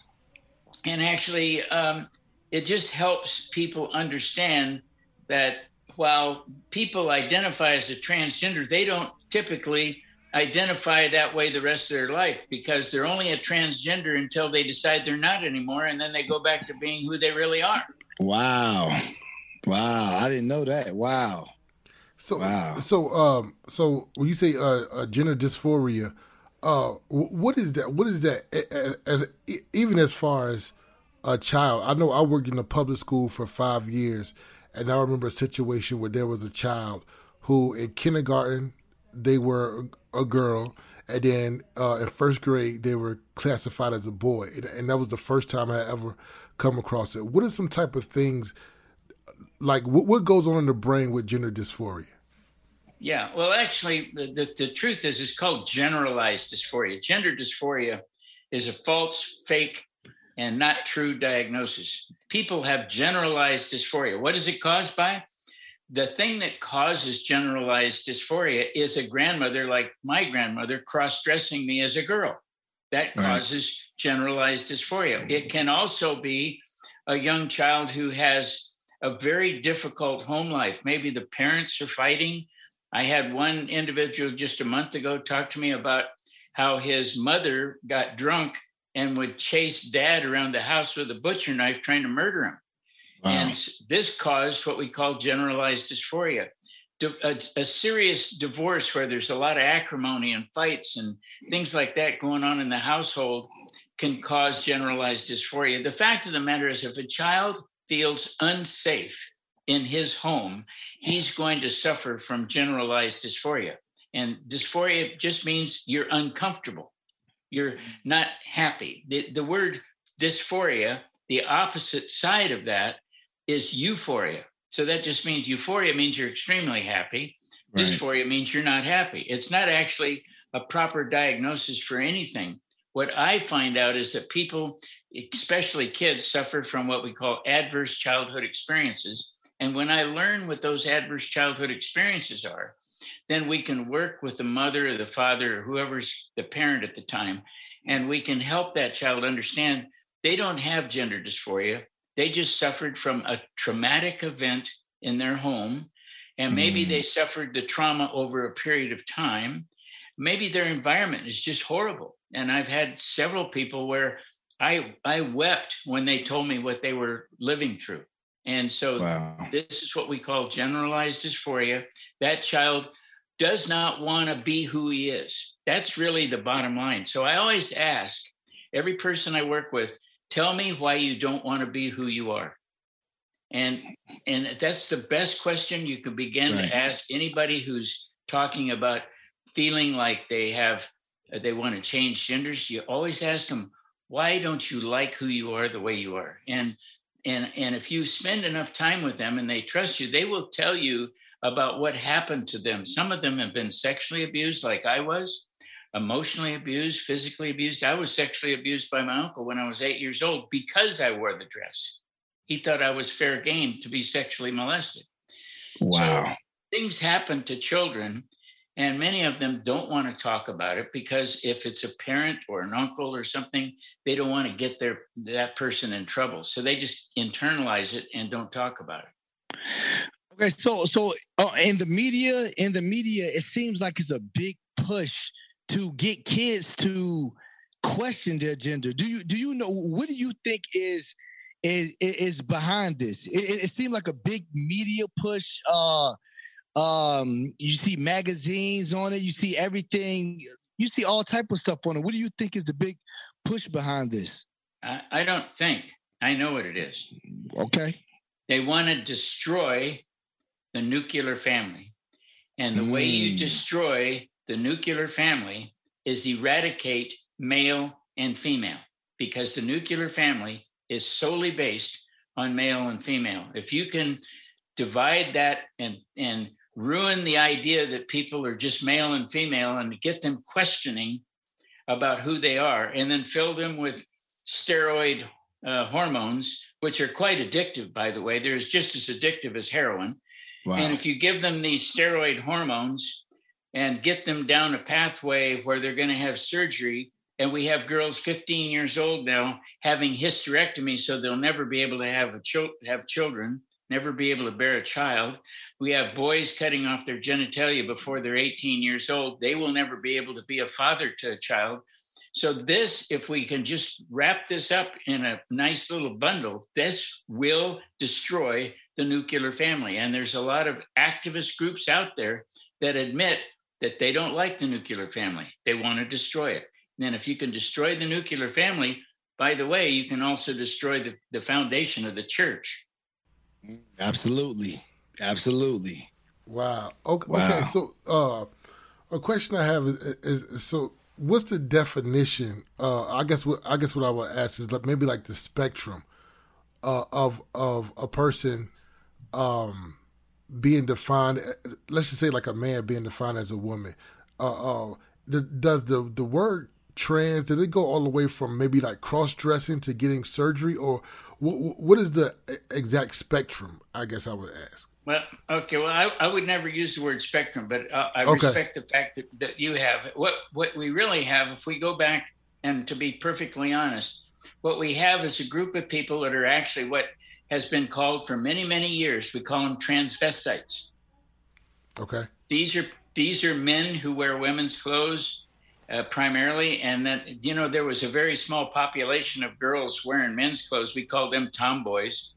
And actually, um, it just helps people understand that while people identify as a transgender, they don't typically identify that way the rest of their life because they're only a transgender until they decide they're not anymore. And then they go back to being who they really are. Wow. Wow. I didn't know that. Wow. So, Wow. so, um, so when you say uh, uh, gender dysphoria, uh, what is that? What is that? A- a- As e- even as far as a child, I know I worked in a public school for five years, and I remember a situation where there was a child who in kindergarten they were a, girl, and then uh, in first grade they were classified as a boy, and, and that was the first time I ever come across it. What are some type of things? Like what, what goes on in the brain with gender dysphoria? Yeah, well, actually, the, the, the truth is, it's called generalized dysphoria. Gender dysphoria is a false, fake, and not true diagnosis. People have generalized dysphoria. What is it caused by? The thing that causes generalized dysphoria is a grandmother, like my grandmother, cross dressing me as a girl. That Right. causes generalized dysphoria. It can also be a young child who has a very difficult home life. Maybe the parents are fighting. I had one individual just a month ago talk to me about how his mother got drunk and would chase dad around the house with a butcher knife trying to murder him. Wow. And this caused what we call generalized dysphoria. A, a serious divorce where there's a lot of acrimony and fights and things like that going on in the household can cause generalized dysphoria. The fact of the matter is, if a child feels unsafe in his home, he's going to suffer from generalized dysphoria. And dysphoria just means you're uncomfortable. You're not happy. The, the word dysphoria, the opposite side of that is euphoria. So that just means euphoria means you're extremely happy. Right. Dysphoria means you're not happy. It's not actually a proper diagnosis for anything. What I find out is that people, especially kids, suffer from what we call adverse childhood experiences. And when I learn what those adverse childhood experiences are, then we can work with the mother or the father or whoever's the parent at the time, and we can help that child understand they don't have gender dysphoria. They just suffered from a traumatic event in their home, and maybe Mm. they suffered the trauma over a period of time. Maybe their environment is just horrible. And I've had several people where I I wept when they told me what they were living through. And so Wow. this is what we call generalized dysphoria. That child does not want to be who he is. That's really the bottom line. So I always ask every person I work with, tell me why you don't want to be who you are. And and that's the best question you can begin Right. to ask anybody who's talking about feeling like they have uh, they want to change genders. You always ask them, why don't you like who you are the way you are? And and and if you spend enough time with them and they trust you they will tell you about what happened to them some of them have been sexually abused like i was emotionally abused physically abused. I was sexually abused by my uncle when i was eight years old because i wore the dress. He thought i was fair game to be sexually molested. Wow. things happen to children and many of them don't want to talk about it because if it's a parent or an uncle or something they don't want to get their that person in trouble. So they just internalize it and don't talk about it. Okay, so so uh, in the media, in the media, it seems like it's a big push to get kids to question their gender. Do you do you know what do you think is is is behind this? It, it, seemed like a big media push. Uh, um, you see magazines on it. You see everything. You see all type of stuff on it. What do you think is the big push behind this? I, I don't think i know what it is Okay. they want to destroy the nuclear family and the way you Mm. destroy the nuclear family is eradicate male and female because the nuclear family is solely based on male and female. If you can divide that and and ruin the idea that people are just male and female and get them questioning about who they are and then fill them with steroid uh, hormones which are quite addictive by the way. They're just as addictive as heroin. Wow. and if you give them these steroid hormones and get them down a pathway where they're going to have surgery, and we have girls 15 years old now having hysterectomy, so they'll never be able to have a chil- have children, never be able to bear a child. We have boys cutting off their genitalia before they're 18 years old. They will never be able to be a father to a child. So this, if we can just wrap this up in a nice little bundle, this will destroy the nuclear family. And there's a lot of activist groups out there that admit that they don't like the nuclear family. They want to destroy it. And then if you can destroy the nuclear family, by the way, you can also destroy the, the foundation of the church. Absolutely. Absolutely. Wow. Okay. Wow. okay so, uh, a question I have is, is so what's the definition? Uh, I guess what I guess what I would ask is like maybe like the spectrum uh, of of a person um, being defined. Let's just say like a man being defined as a woman. Uh, uh, the, does the the word trans did it go all the way from maybe like cross dressing to getting surgery, or what, what is the exact spectrum? I guess I would ask. Well, okay. Well, I, I would never use the word spectrum, but I, I Okay. respect the fact that, that you have what what we really have. If we go back and to be perfectly honest, what we have is a group of people that are actually what has been called for many many years. We call them transvestites. Okay. These are these are men who wear women's clothes uh, primarily, and that you know there was a very small population of girls wearing men's clothes. We called them tomboys.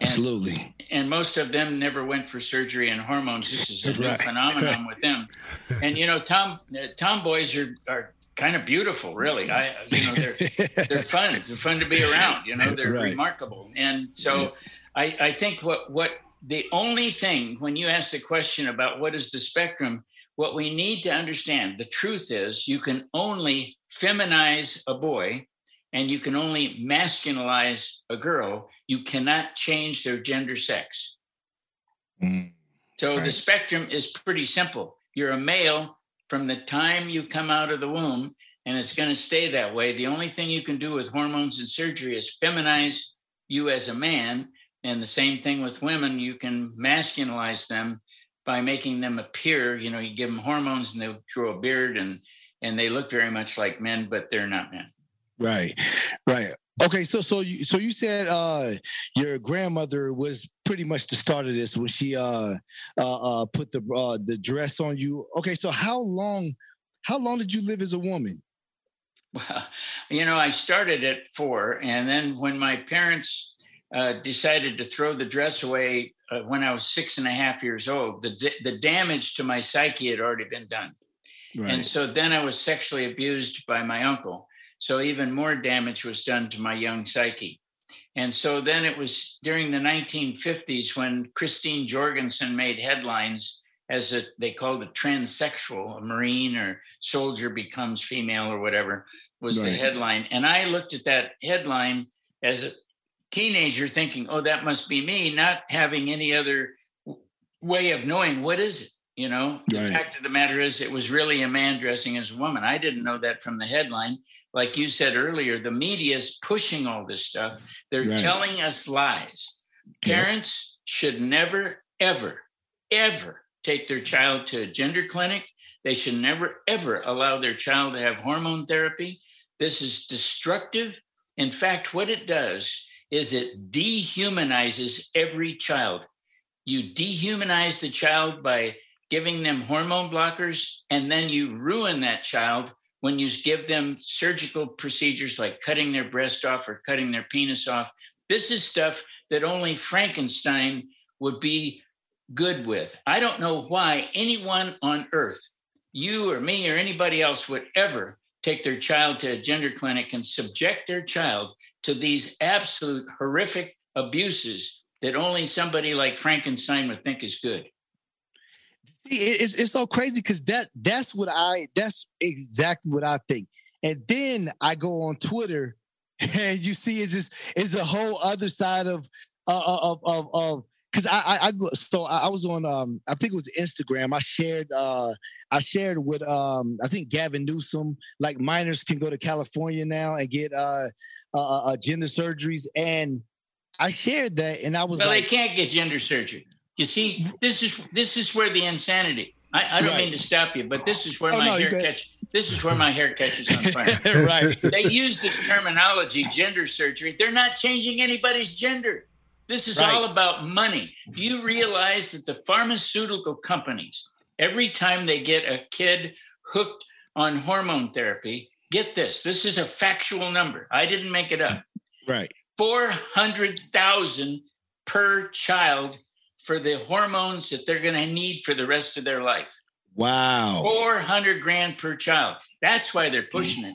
And- Absolutely. and most of them never went for surgery and hormones. This is a new phenomenon with them. [laughs] And you know, tom uh, tomboys are are kind of beautiful, really. I you know they're [laughs] they're fun. They're fun to be around. You know, they're Right. remarkable. And so I, I think what what the only thing when you ask the question about what is the spectrum, what we need to understand, the truth is you can only feminize a boy and you can only masculinize a girl. You cannot change their gender sex. Mm. So the spectrum is pretty simple. You're a male from the time you come out of the womb, and it's going to stay that way. The only thing you can do with hormones and surgery is feminize you as a man. And the same thing with women, you can masculinize them by making them appear, you know, you give them hormones and they grow a beard and and they look very much like men, but they're not men. Right, right. Okay, so so you so you said uh your grandmother was pretty much the start of this when she uh uh, uh put the uh the dress on you. Okay, so how long how long did you live as a woman? Well, you know, I started at four, and then when my parents uh, decided to throw the dress away uh, when I was six and a half years old, the the damage to my psyche had already been done, and so then I was sexually abused by my uncle. So even more damage was done to my young psyche. And so then it was during the 1950s when Christine Jorgensen made headlines as a they called it transsexual, a marine or soldier becomes female or whatever was the headline. And I looked at that headline as a teenager thinking, oh, that must be me, not having any other way of knowing what is it. You know, the fact of the matter is, it was really a man dressing as a woman. I didn't know that from the headline. Like you said earlier, the media is pushing all this stuff. They're Right. telling us lies. Yeah. Parents should never, ever, ever take their child to a gender clinic. They should never, ever allow their child to have hormone therapy. This is destructive. In fact, what it does is it dehumanizes every child. You dehumanize the child by giving them hormone blockers, and then you ruin that child when you give them surgical procedures like cutting their breast off or cutting their penis off. This is stuff that only Frankenstein would be good with. I don't know why anyone on earth, you or me or anybody else, would ever take their child to a gender clinic and subject their child to these absolute horrific abuses that only somebody like Frankenstein would think is good. See, it's it's so crazy because that that's what I that's exactly what I think. And then I go on Twitter [laughs] and you see it's just it's a whole other side of uh, of of of because I, I I so I was on um I think it was Instagram. I shared uh I shared with um I think Gavin Newsom like minors can go to California now and get uh uh, uh gender surgeries and I shared that and I was well, like they can't get gender surgery. You see, this is this is where the insanity. I, I don't Right. mean to stop you, but this is where Oh, my no, hair bet. catch. This is where my hair catches on fire. [laughs] right they use this terminology, gender surgery. They're not changing anybody's gender. This is Right. all about money. Do you realize that the pharmaceutical companies, every time they get a kid hooked on hormone therapy, get this. This is a factual number. I didn't make it up. right 400,000 per child for the hormones that they're going to need for the rest of their life. wow 400 grand per child. That's why they're pushing it.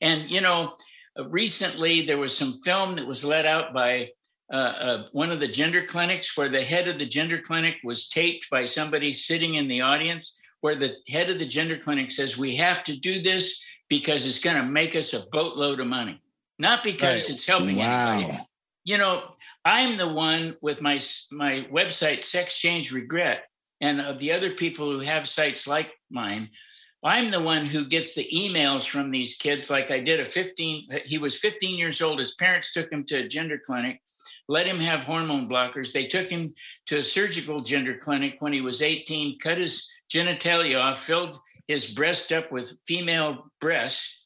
And, you know, uh, recently there was some film that was let out by uh, uh, one of the gender clinics where the head of the gender clinic was taped by somebody sitting in the audience, where the head of the gender clinic says, We have to do this because it's going to make us a boatload of money, not because Right. it's helping anybody you know, I'm the one with my my website Sex Change Regret, and of the other people who have sites like mine, I'm the one who gets the emails from these kids. Like I did a 15, he was 15 years old. His parents took him to a gender clinic, let him have hormone blockers. They took him to a surgical gender clinic when he was 18, cut his genitalia off, filled his breast up with female breasts.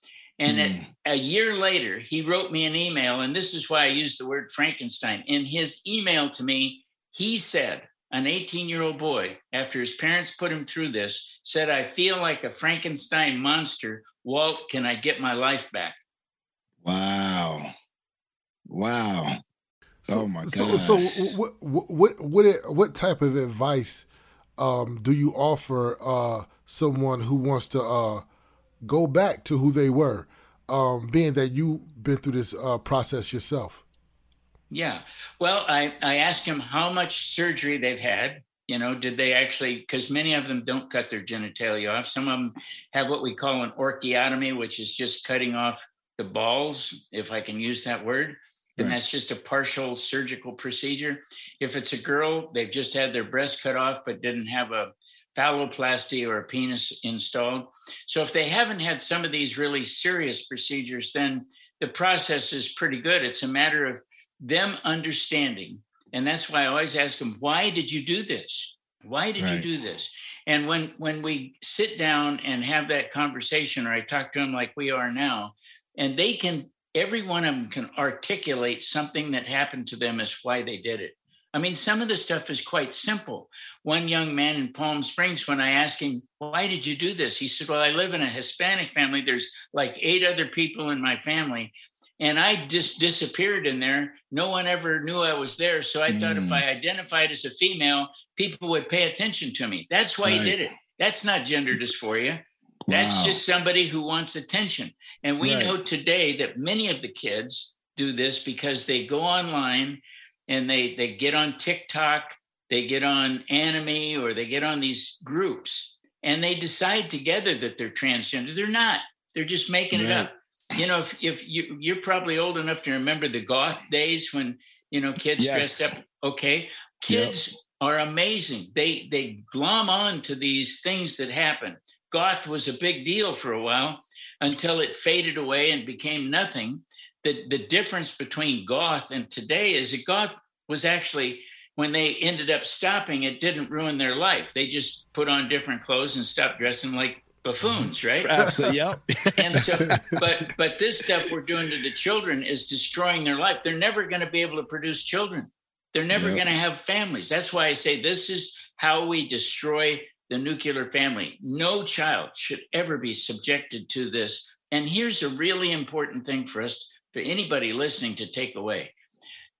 And at Mm. a year later, he wrote me an email, and this is why I use the word Frankenstein. In his email to me, he said, an 18 year old boy, after his parents put him through this, said, I feel like a Frankenstein monster. Walt, can I get my life back? Wow. Wow. oh my god. So, so what, what, what, what, what type of advice um, do you offer uh, someone who wants to uh, go back to who they were, um, being that you've been through this uh, process yourself? Yeah. Well, I, I asked him how much surgery they've had. You know, did they actually, because many of them don't cut their genitalia off. Some of them have what we call an orchiotomy, which is just cutting off the balls, if I can use that word. And Right. that's just a partial surgical procedure. If it's a girl, they've just had their breast cut off, but didn't have a phalloplasty or a penis installed. So if they haven't had some of these really serious procedures, then the process is pretty good. It's a matter of them understanding. And that's why I always ask them, why did you do this? Why did you do this? And when when we sit down and have that conversation, or I talk to them like we are now, and they can, every one of them can articulate something that happened to them as why they did it. I mean, some of the stuff is quite simple. One young man in Palm Springs, when I asked him, why did you do this? He said, well, I live in a Hispanic family. There's like eight other people in my family. And I just disappeared in there. No one ever knew I was there. So I thought if Mm. I identified as a female, people would pay attention to me. That's why he did it. That's not gender dysphoria. That's Wow. just somebody who wants attention. And we Right. know today that many of the kids do this because they go online and they they get on TikTok, they get on anime or they get on these groups and they decide together that they're transgender. They're not. They're just making it up. You know, if, if you you're probably old enough to remember the goth days when you know kids Yes. dressed up. Okay, kids are amazing. They they glom on to these things that happen. Goth was a big deal for a while until it faded away and became nothing. The the difference between goth and today is that goth was actually when they ended up stopping, it didn't ruin their life. They just put on different clothes and stopped dressing like buffoons, mm-hmm. right? Absolutely. Uh, yep. [laughs] and so but [laughs] but this stuff we're doing to the children is destroying their life they're never going to be able to produce children they're never Yep. going to have families that's why i say this is how we destroy the nuclear family no child should ever be subjected to this and here's a really important thing for us for anybody listening to take away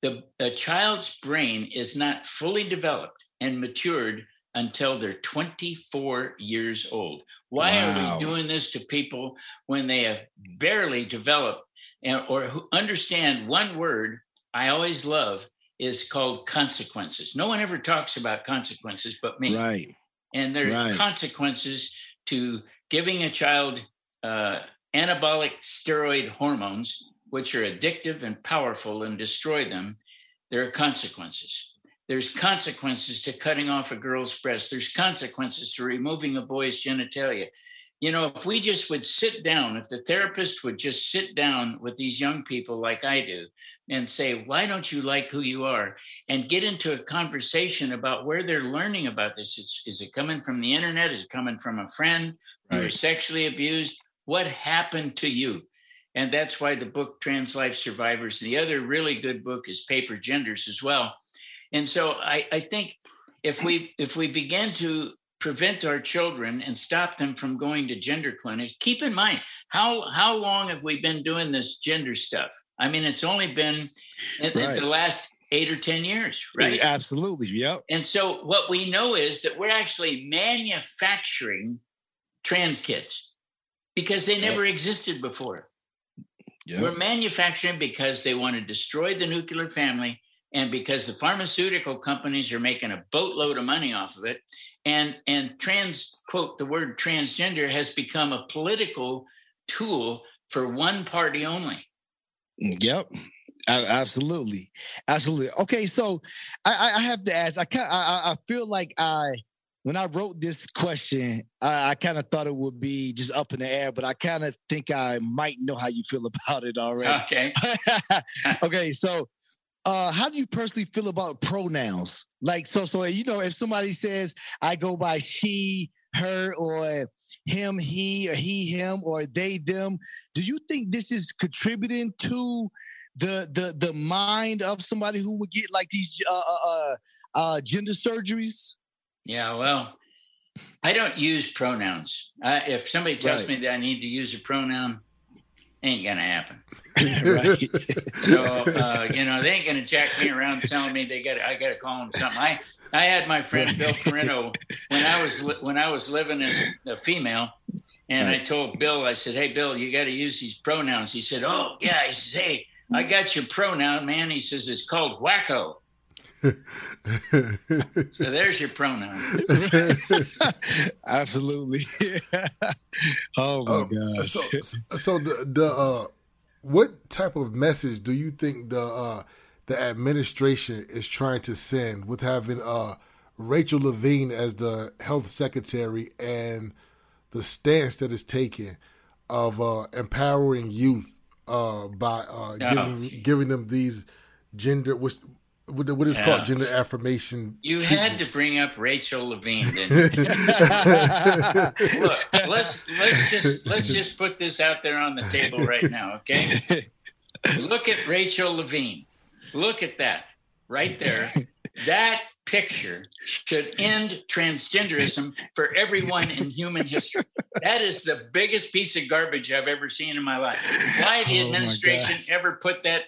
the a child's brain is not fully developed and matured until they're 24 years old. Why are we doing this to people when they have barely developed and, or who understand one word I always love is called consequences. No one ever talks about consequences but me. Right. And there are Right. consequences to giving a child uh, anabolic steroid hormones, which are addictive and powerful and destroy them. There are consequences. There's consequences to cutting off a girl's breast. There's consequences to removing a boy's genitalia. You know, if we just would sit down, if the therapist would just sit down with these young people like I do and say, why don't you like who you are? And get into a conversation about where they're learning about this. Is, is it coming from the internet? Is it coming from a friend? You were sexually abused. What happened to you? And that's why the book Trans Life Survivors, the other really good book is Paper Genders as well. And so I, I think if we if we begin to prevent our children and stop them from going to gender clinics, keep in mind how how long have we been doing this gender stuff? I mean, it's only been Right. the last eight or ten years, right? Absolutely. Yep. And so what we know is that we're actually manufacturing trans kids because they never existed before. We're manufacturing because they want to destroy the nuclear family and because the pharmaceutical companies are making a boatload of money off of it. And and trans quote the word transgender has become a political tool for one party only. Mm, yep. Absolutely. Absolutely. Okay, so I, I- have to ask. I kind I- I feel like I when I wrote this question, I, I kind of thought it would be just up in the air, but I kind of think I might know how you feel [laughs] about it already. Okay. [laughs] okay, so uh how do you personally feel about pronouns? Like so so you know if somebody says I go by she, her or him, he or he him or they them, do you think this is contributing to the the the mind of somebody who would get like these uh uh, uh, uh gender surgeries? Yeah, well, I don't use pronouns. Uh, if somebody tells Right. me that I need to use a pronoun, ain't gonna happen. [laughs] [laughs] right. So uh, you know, they ain't gonna jack me around telling me they got I got to call them something. I I had my friend Bill Perino when I was li- when I was living as a, a female, and I told Bill, I said, "Hey, Bill, you got to use these pronouns." He said, "Oh yeah." He says, "Hey, I got your pronoun, man. He says it's called wacko. So there's your pronoun. [laughs] Absolutely. [laughs] oh my Oh, gosh. So, so the the uh, what type of message do you think the uh, the administration is trying to send with having uh, Rachel Levine as the health secretary and the stance that is taken of uh, empowering youth uh, by uh, giving gee. giving them these gender what's what what is Yeah. called gender affirmation. You had to bring up Rachel Levine, didn't you? [laughs] Look, let's let's just let's just put this out there on the table right now, okay? Look at Rachel Levine. Look at that right there. That picture should end transgenderism for everyone in human history. That is the biggest piece of garbage I've ever seen in my life. Why the Oh administration gosh. ever put that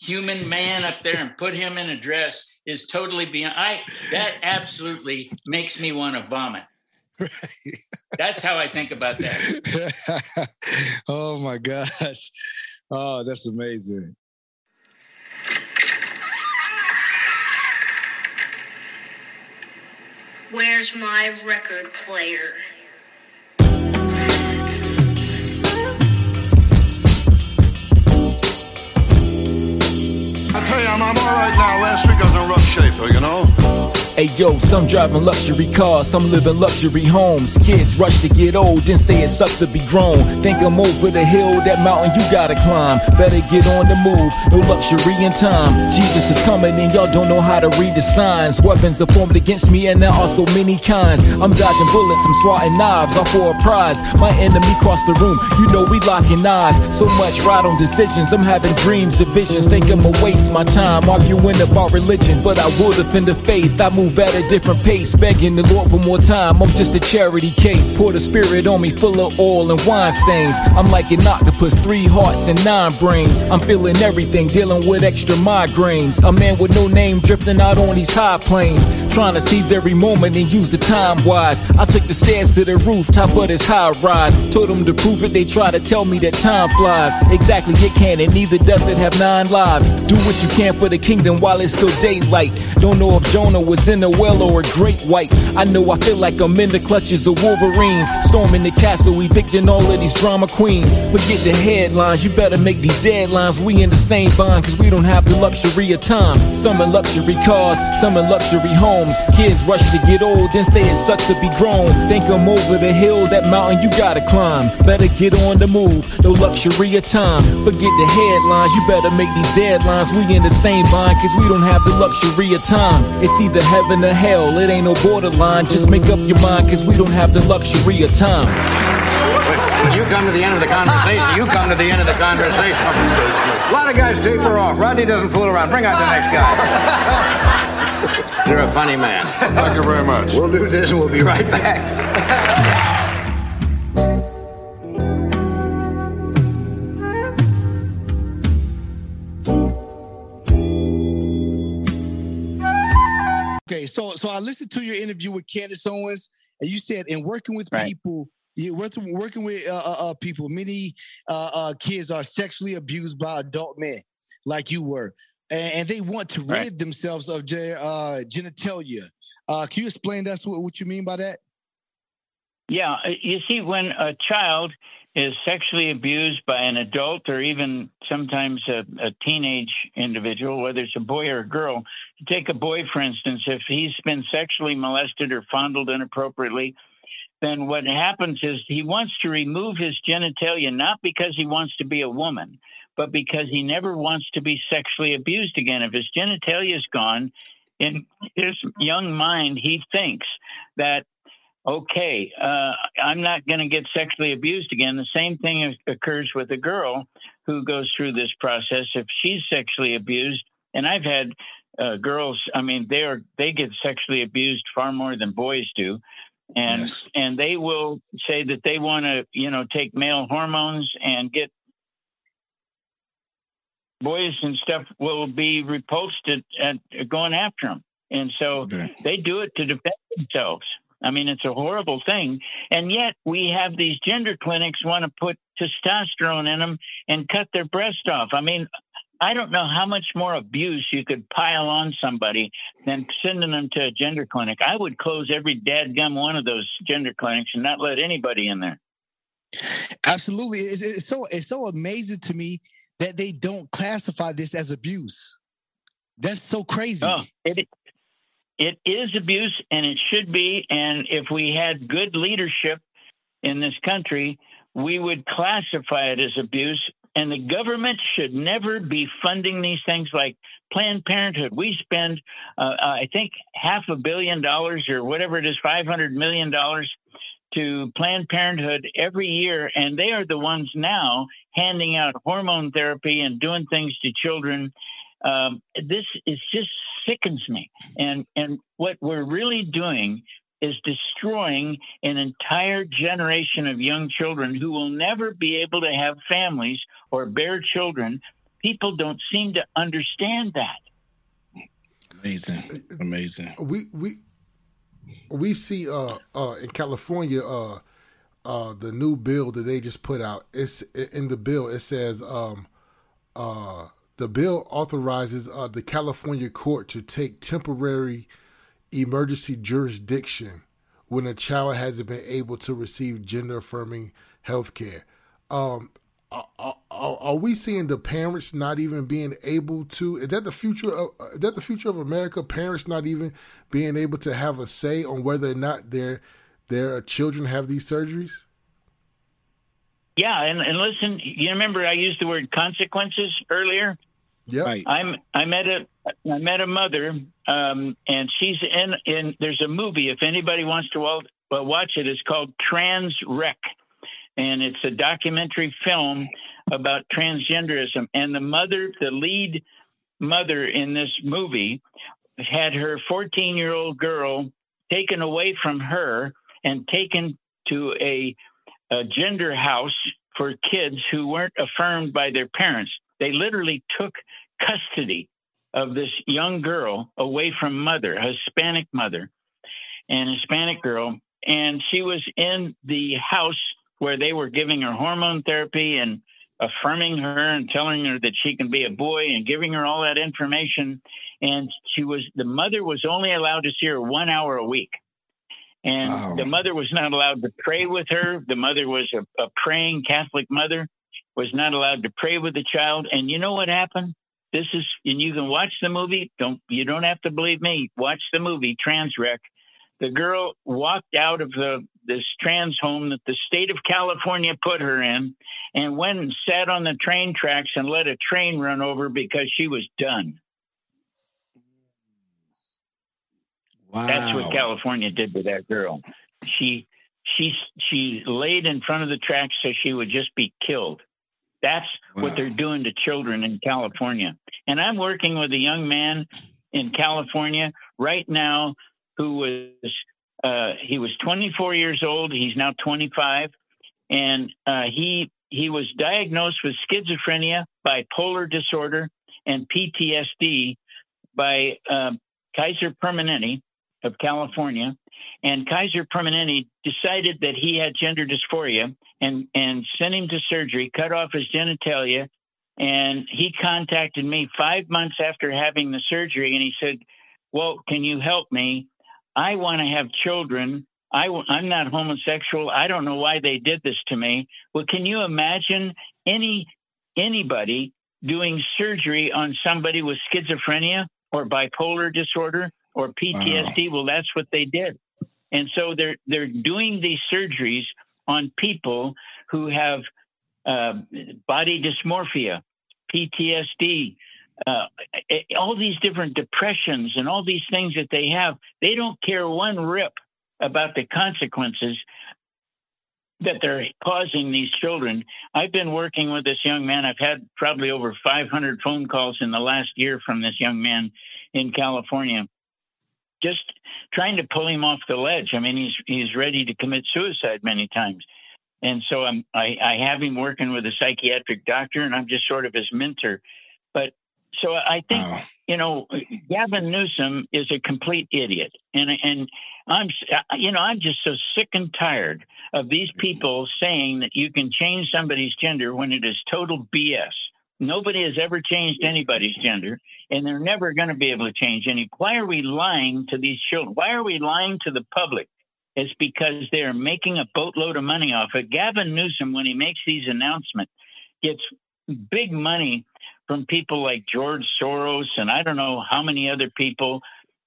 human man up there and put him in a dress is totally beyond I that absolutely makes me want to vomit. That's how I think about that. [laughs] oh my gosh. Oh, that's amazing. Where's my record player? I'm, all right now. Last week I was in rough shape, you know? Hey yo, some driving luxury cars, some living luxury homes. Kids rush to get old, then say it sucks to be grown. Think I'm over the hill, that mountain you gotta climb. Better get on the move, no luxury in time. Jesus is coming and y'all don't know how to read the signs. Weapons are formed against me and there are so many kinds. I'm dodging bullets, I'm swatting knives, all for a prize. My enemy crossed the room, you know we locking eyes. So much ride on decisions, I'm having dreams, divisions. Think I'ma waste my time arguing about religion, but I will defend the faith. I move at a different pace, begging the Lord for more time. I'm just a charity case. Pour the spirit on me, full of oil and wine stains. I'm like an octopus, three hearts and nine brains. I'm feeling everything, dealing with extra migraines. A man with no name drifting out on these high plains, trying to seize every moment and use the time wise. I took the stairs to the rooftop of this high rise. Told them to prove it, they try to tell me that time flies. Exactly, it can, and neither does it have nine lives. Do what you can for the kingdom while it's still daylight. Don't know if Jonah was in a well or a great white. I know I feel like I'm in the clutches of Wolverines. Storming the castle, evicting all of these drama queens. Forget the headlines, you better make these deadlines. We in the same bond, cause we don't have the luxury of time. Some in luxury cars, some in luxury homes. Kids rush to get old, then say it sucks to be grown. Think I'm over the hill, that mountain you gotta climb. Better get on the move, no luxury of time. Forget the headlines, you better make these deadlines. We in the same bond, cause we don't have the luxury of time. It's either heaven or hell, it ain't no borderline. Just make up your mind, cause we don't have the luxury of time. When you come to the end of the conversation, you come to the end of the conversation. A lot of guys taper off. Rodney doesn't fool around. Bring out the next guy. You're a funny man. Thank you very much. We'll do this and we'll be right back. So so I listened to your interview with Candace Owens, and you said in working with Right. people, you working working with uh, uh, uh, people, many uh, uh, kids are sexually abused by adult men, like you were, and, and they want to Right. rid themselves of their uh, genitalia. Uh, can you explain that's what, what you mean by that? Yeah, you see, when a child is sexually abused by an adult or even sometimes a, a teenage individual, whether it's a boy or a girl, take a boy, for instance, if he's been sexually molested or fondled inappropriately, then what happens is he wants to remove his genitalia not because he wants to be a woman, but because he never wants to be sexually abused again. If his genitalia is gone, in his young mind, he thinks that okay, uh, I'm not going to get sexually abused again. The same thing occurs with a girl who goes through this process. If she's sexually abused, and I've had uh, girls, I mean, they are they get sexually abused far more than boys do, and Yes. and they will say that they want to, you know, take male hormones and get boys and stuff will be repulsed at, at going after them, and so Okay. they do it to defend themselves. I mean, it's a horrible thing. And yet we have these gender clinics want to put testosterone in them and cut their breast off. I mean, I don't know how much more abuse you could pile on somebody than sending them to a gender clinic. I would close every dadgum one of those gender clinics and not let anybody in there. Absolutely. It's, it's so it's so amazing to me that they don't classify this as abuse. That's so crazy. Oh, it it is abuse, and it should be. And if we had good leadership in this country, we would classify it as abuse. And the government should never be funding these things like Planned Parenthood. We spend, uh, I think, half a billion dollars or whatever it is, five hundred million dollars to Planned Parenthood every year, and they are the ones now handing out hormone therapy and doing things to children. Um, this is just sickens me, and and what we're really doing is destroying an entire generation of young children who will never be able to have families or bear children. People don't seem to understand that. Amazing. Amazing. we we we see uh uh in California uh uh the new bill that they just put out it's in the bill it says um uh the bill authorizes uh the California court to take temporary emergency jurisdiction when a child hasn't been able to receive gender affirming health care um are, are, are we seeing the parents not even being able to is that the future of is that the future of america? Parents not even being able to have a say on whether or not their their children have these surgeries? Yeah, and, and listen, you remember I used the word consequences earlier. Yeah Right. I'm I met a I met a mother, um, and she's in in. There's a movie. If anybody wants to well, well, watch it, it's called Trans Wreck, and it's a documentary film about transgenderism. And the mother, the lead mother in this movie, had her 14 year old girl taken away from her and taken to a, a gender house for kids who weren't affirmed by their parents. They literally took custody of this young girl away from mother, Hispanic mother, and Hispanic girl. And she was in the house where they were giving her hormone therapy and affirming her and telling her that she can be a boy and giving her all that information. And she was, the mother was only allowed to see her one hour a week. And Wow. the mother was not allowed to pray with her. The mother was a, a praying Catholic mother, was not allowed to pray with the child. And you know what happened? This is, and you can watch the movie. Don't you don't have to believe me. Watch the movie Transrec. The girl walked out of the this trans home that the state of California put her in, and went and sat on the train tracks and let a train run over because she was done. Wow. That's what California did to that girl. She she she laid in front of the tracks so she would just be killed. That's what they're doing to children in California. And I'm working with a young man in California right now who was uh, he was 24 years old. He's now 25, and uh, he he was diagnosed with schizophrenia, bipolar disorder, and PTSD by um, Kaiser Permanente of California. And Kaiser Permanente decided that he had gender dysphoria and, and sent him to surgery, cut off his genitalia. And he contacted me five months after having the surgery and he said, Well, can you help me? I want to have children. I, am not homosexual. I don't know why they did this to me. Well, can you imagine any anybody doing surgery on somebody with schizophrenia or bipolar disorder or PTSD? Well, that's what they did. And so they're they're doing these surgeries on people who have uh, body dysmorphia, PTSD, uh, all these different depressions, and all these things that they have. They don't care one rip about the consequences that they're causing these children. I've been working with this young man. I've had probably over 500 phone calls in the last year from this young man in California just trying to pull him off the ledge. I mean, he's he's ready to commit suicide many times, and so I'm I, I have him working with a psychiatric doctor, and I'm just sort of his mentor. But so I think Wow. you know Gavin Newsom is a complete idiot, and and I'm you know I'm just so sick and tired of these mm-hmm. people saying that you can change somebody's gender when it is total BS. Nobody has ever changed anybody's gender, and they're never going to be able to change any. Why are we lying to these children? Why are we lying to the public? It's because they are making a boatload of money off it. Gavin Newsom, when he makes these announcements, gets big money from people like George Soros and I don't know how many other people,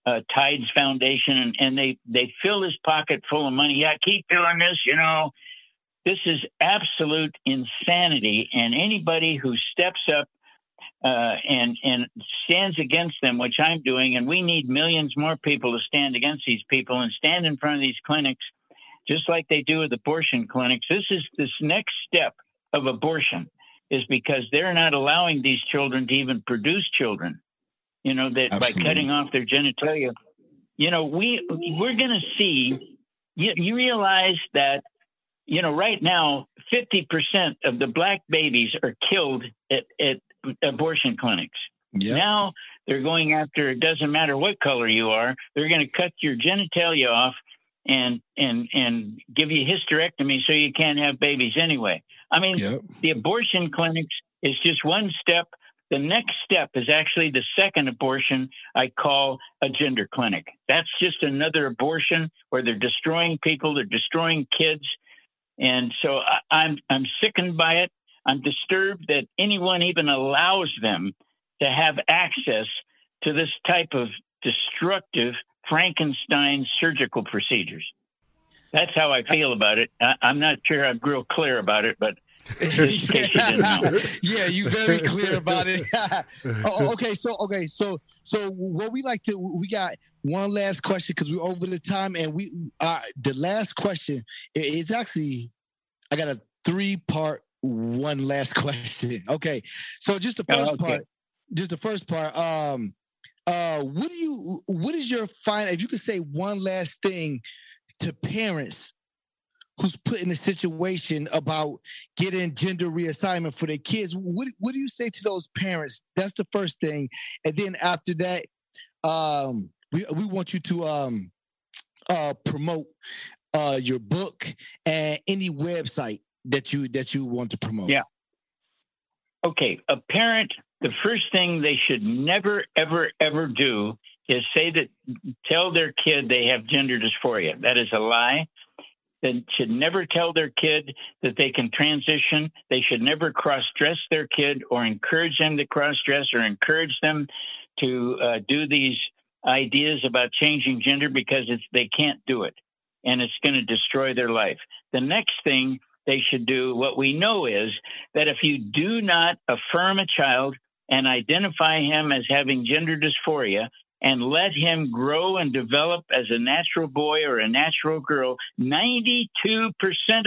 uh, Tides Foundation, and, and they they fill his pocket full of money. Yeah, keep doing this, you know. This is absolute insanity, and anybody who steps up uh, and and stands against them, which I'm doing, and we need millions more people to stand against these people and stand in front of these clinics, just like they do with abortion clinics. This is this next step of abortion is because they're not allowing these children to even produce children. You know that Absolutely. by cutting off their genitalia. You know we we're going to see. You, you realize that you know right now 50% of the black babies are killed at, at abortion clinics. Yeah. Now they're going after it doesn't matter what color you are, they're going to cut your genitalia off and and and give you hysterectomy so you can't have babies anyway. I mean, Yep. the abortion clinics is just one step. The next step is actually the second abortion I call a gender clinic. That's just another abortion where they're destroying people, they're destroying kids. And so I, I'm I'm sickened by it. I'm disturbed that anyone even allows them to have access to this type of destructive Frankenstein surgical procedures. That's how I feel about it. I, I'm not sure I'm real clear about it, but [laughs] yeah, you very clear about it. [laughs] oh, okay, so okay, so so what we like to we got one last question because we're over the time, and we uh the last question it's actually I got a three part one last [laughs] question. Okay, so just the Oh, first okay. part, just the first part. Um, uh, what do you what is your final? If you could say one last thing to parents who's put in a situation about getting gender reassignment for their kids. What what do you say to those parents? That's the first thing, and then after that, um, we we want you to um, uh, promote uh, your book and any website that you that you want to promote. Yeah. Okay, a parent, the first thing they should never, ever, ever do is say that, tell their kid they have gender dysphoria. That is a lie. They should never tell their kid that they can transition. They should never cross dress their kid or encourage them to cross dress or encourage them to uh, do these ideas about changing gender because they can't do it and it's going to destroy their life. The next thing they should do, what we know is that if you do not affirm a child and identify him as having gender dysphoria and let him grow and develop as a natural boy or a natural girl, 92%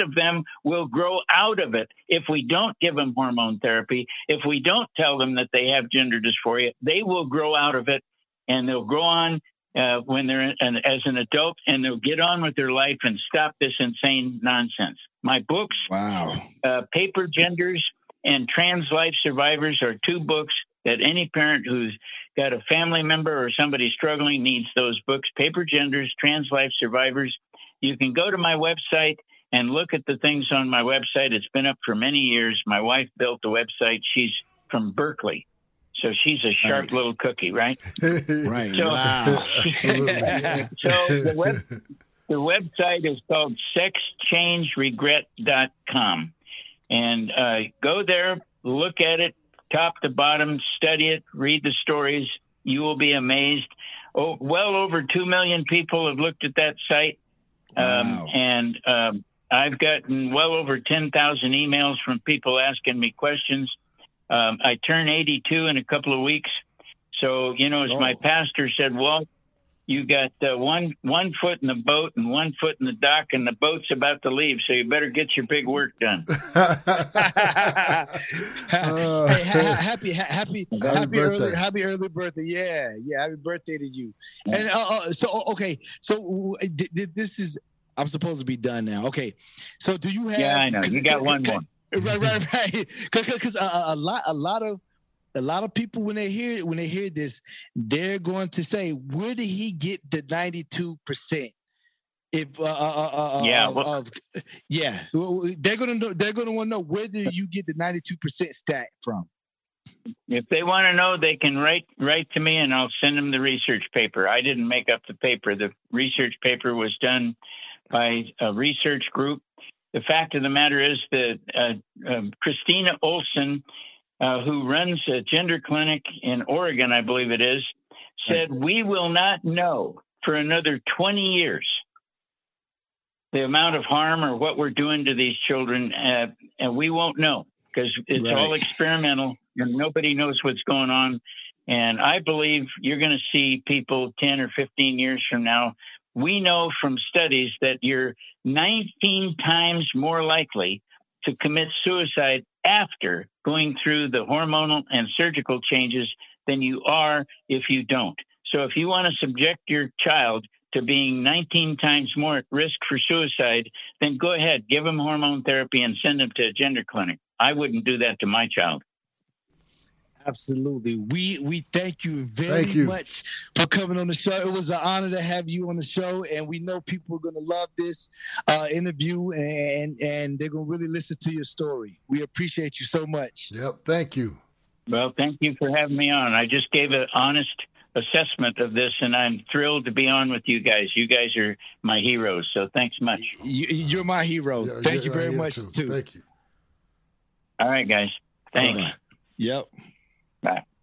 of them will grow out of it if we don't give them hormone therapy. If we don't tell them that they have gender dysphoria, they will grow out of it and they'll grow on uh, when they're an, as an adult and they'll get on with their life and stop this insane nonsense. My books, Wow. uh, Paper Genders and Trans Life Survivors are two books that any parent who's got a family member or somebody struggling needs those books. Paper Genders, Trans Life Survivors. You can go to my website and look at the things on my website. It's been up for many years. My wife built the website. She's from Berkeley. So she's a sharp Right. little cookie, right? [laughs] Right. So- wow. [laughs] So the web the website is called sexchangeregret.com. And uh, go there, look at it, top to bottom, study it, read the stories. You will be amazed. Oh, well over 2 million people have looked at that site. Um, Wow. and um, I've gotten well over 10,000 emails from people asking me questions. Um, I turn 82 in a couple of weeks. So, you know, as my Oh. pastor said, well, you got uh, one one foot in the boat and one foot in the dock, and the boat's about to leave. So you better get your big work done. [laughs] [laughs] hey, ha- ha- happy, ha- happy, [laughs] Happy happy early, birthday. happy early birthday! Yeah, yeah, happy birthday to you. And uh, uh, so, okay, so uh, th- th- this is. I'm supposed to be done now. Okay, so do you have? Yeah, I know. You got one more. Right, right, right. Because a, a lot, a lot of, a lot of people when they hear when they hear this, they're going to say, "Where did he get the 92 percent?" If uh, uh, uh, uh, Yeah, of- well- of- yeah, they're gonna know. They're gonna want to know where did you get the 92 percent stat from? if they want to know, they can write write to me, and I'll send them the research paper. I didn't make up the paper. The research paper was done by a research group. The fact of the matter is that uh, um, Kristina Olson, uh, who runs a gender clinic in Oregon, I believe it is, said we will not know for another 20 years the amount of harm or what we're doing to these children, uh, and we won't know because it's Right. all experimental and nobody knows what's going on. And I believe you're going to see people 10 or 15 years from now. We know from studies that you're 19 times more likely to commit suicide after going through the hormonal and surgical changes than you are if you don't. So if you want to subject your child to being 19 times more at risk for suicide, then go ahead, give them hormone therapy and send them to a gender clinic. I wouldn't do that to my child. Absolutely. We we thank you very Thank you. much for coming on the show. It was an honor to have you on the show, and we know people are going to love this uh, interview, and and they're going to really listen to your story. We appreciate you so much. Yep. Thank you. Well, thank you for having me on. I just gave an honest assessment of this, and I'm thrilled to be on with you guys. You guys are my heroes, so thanks much. You, you're my hero. Yeah, thank you very much too. too. Thank you. All right, guys. Thanks. Yep. Bye.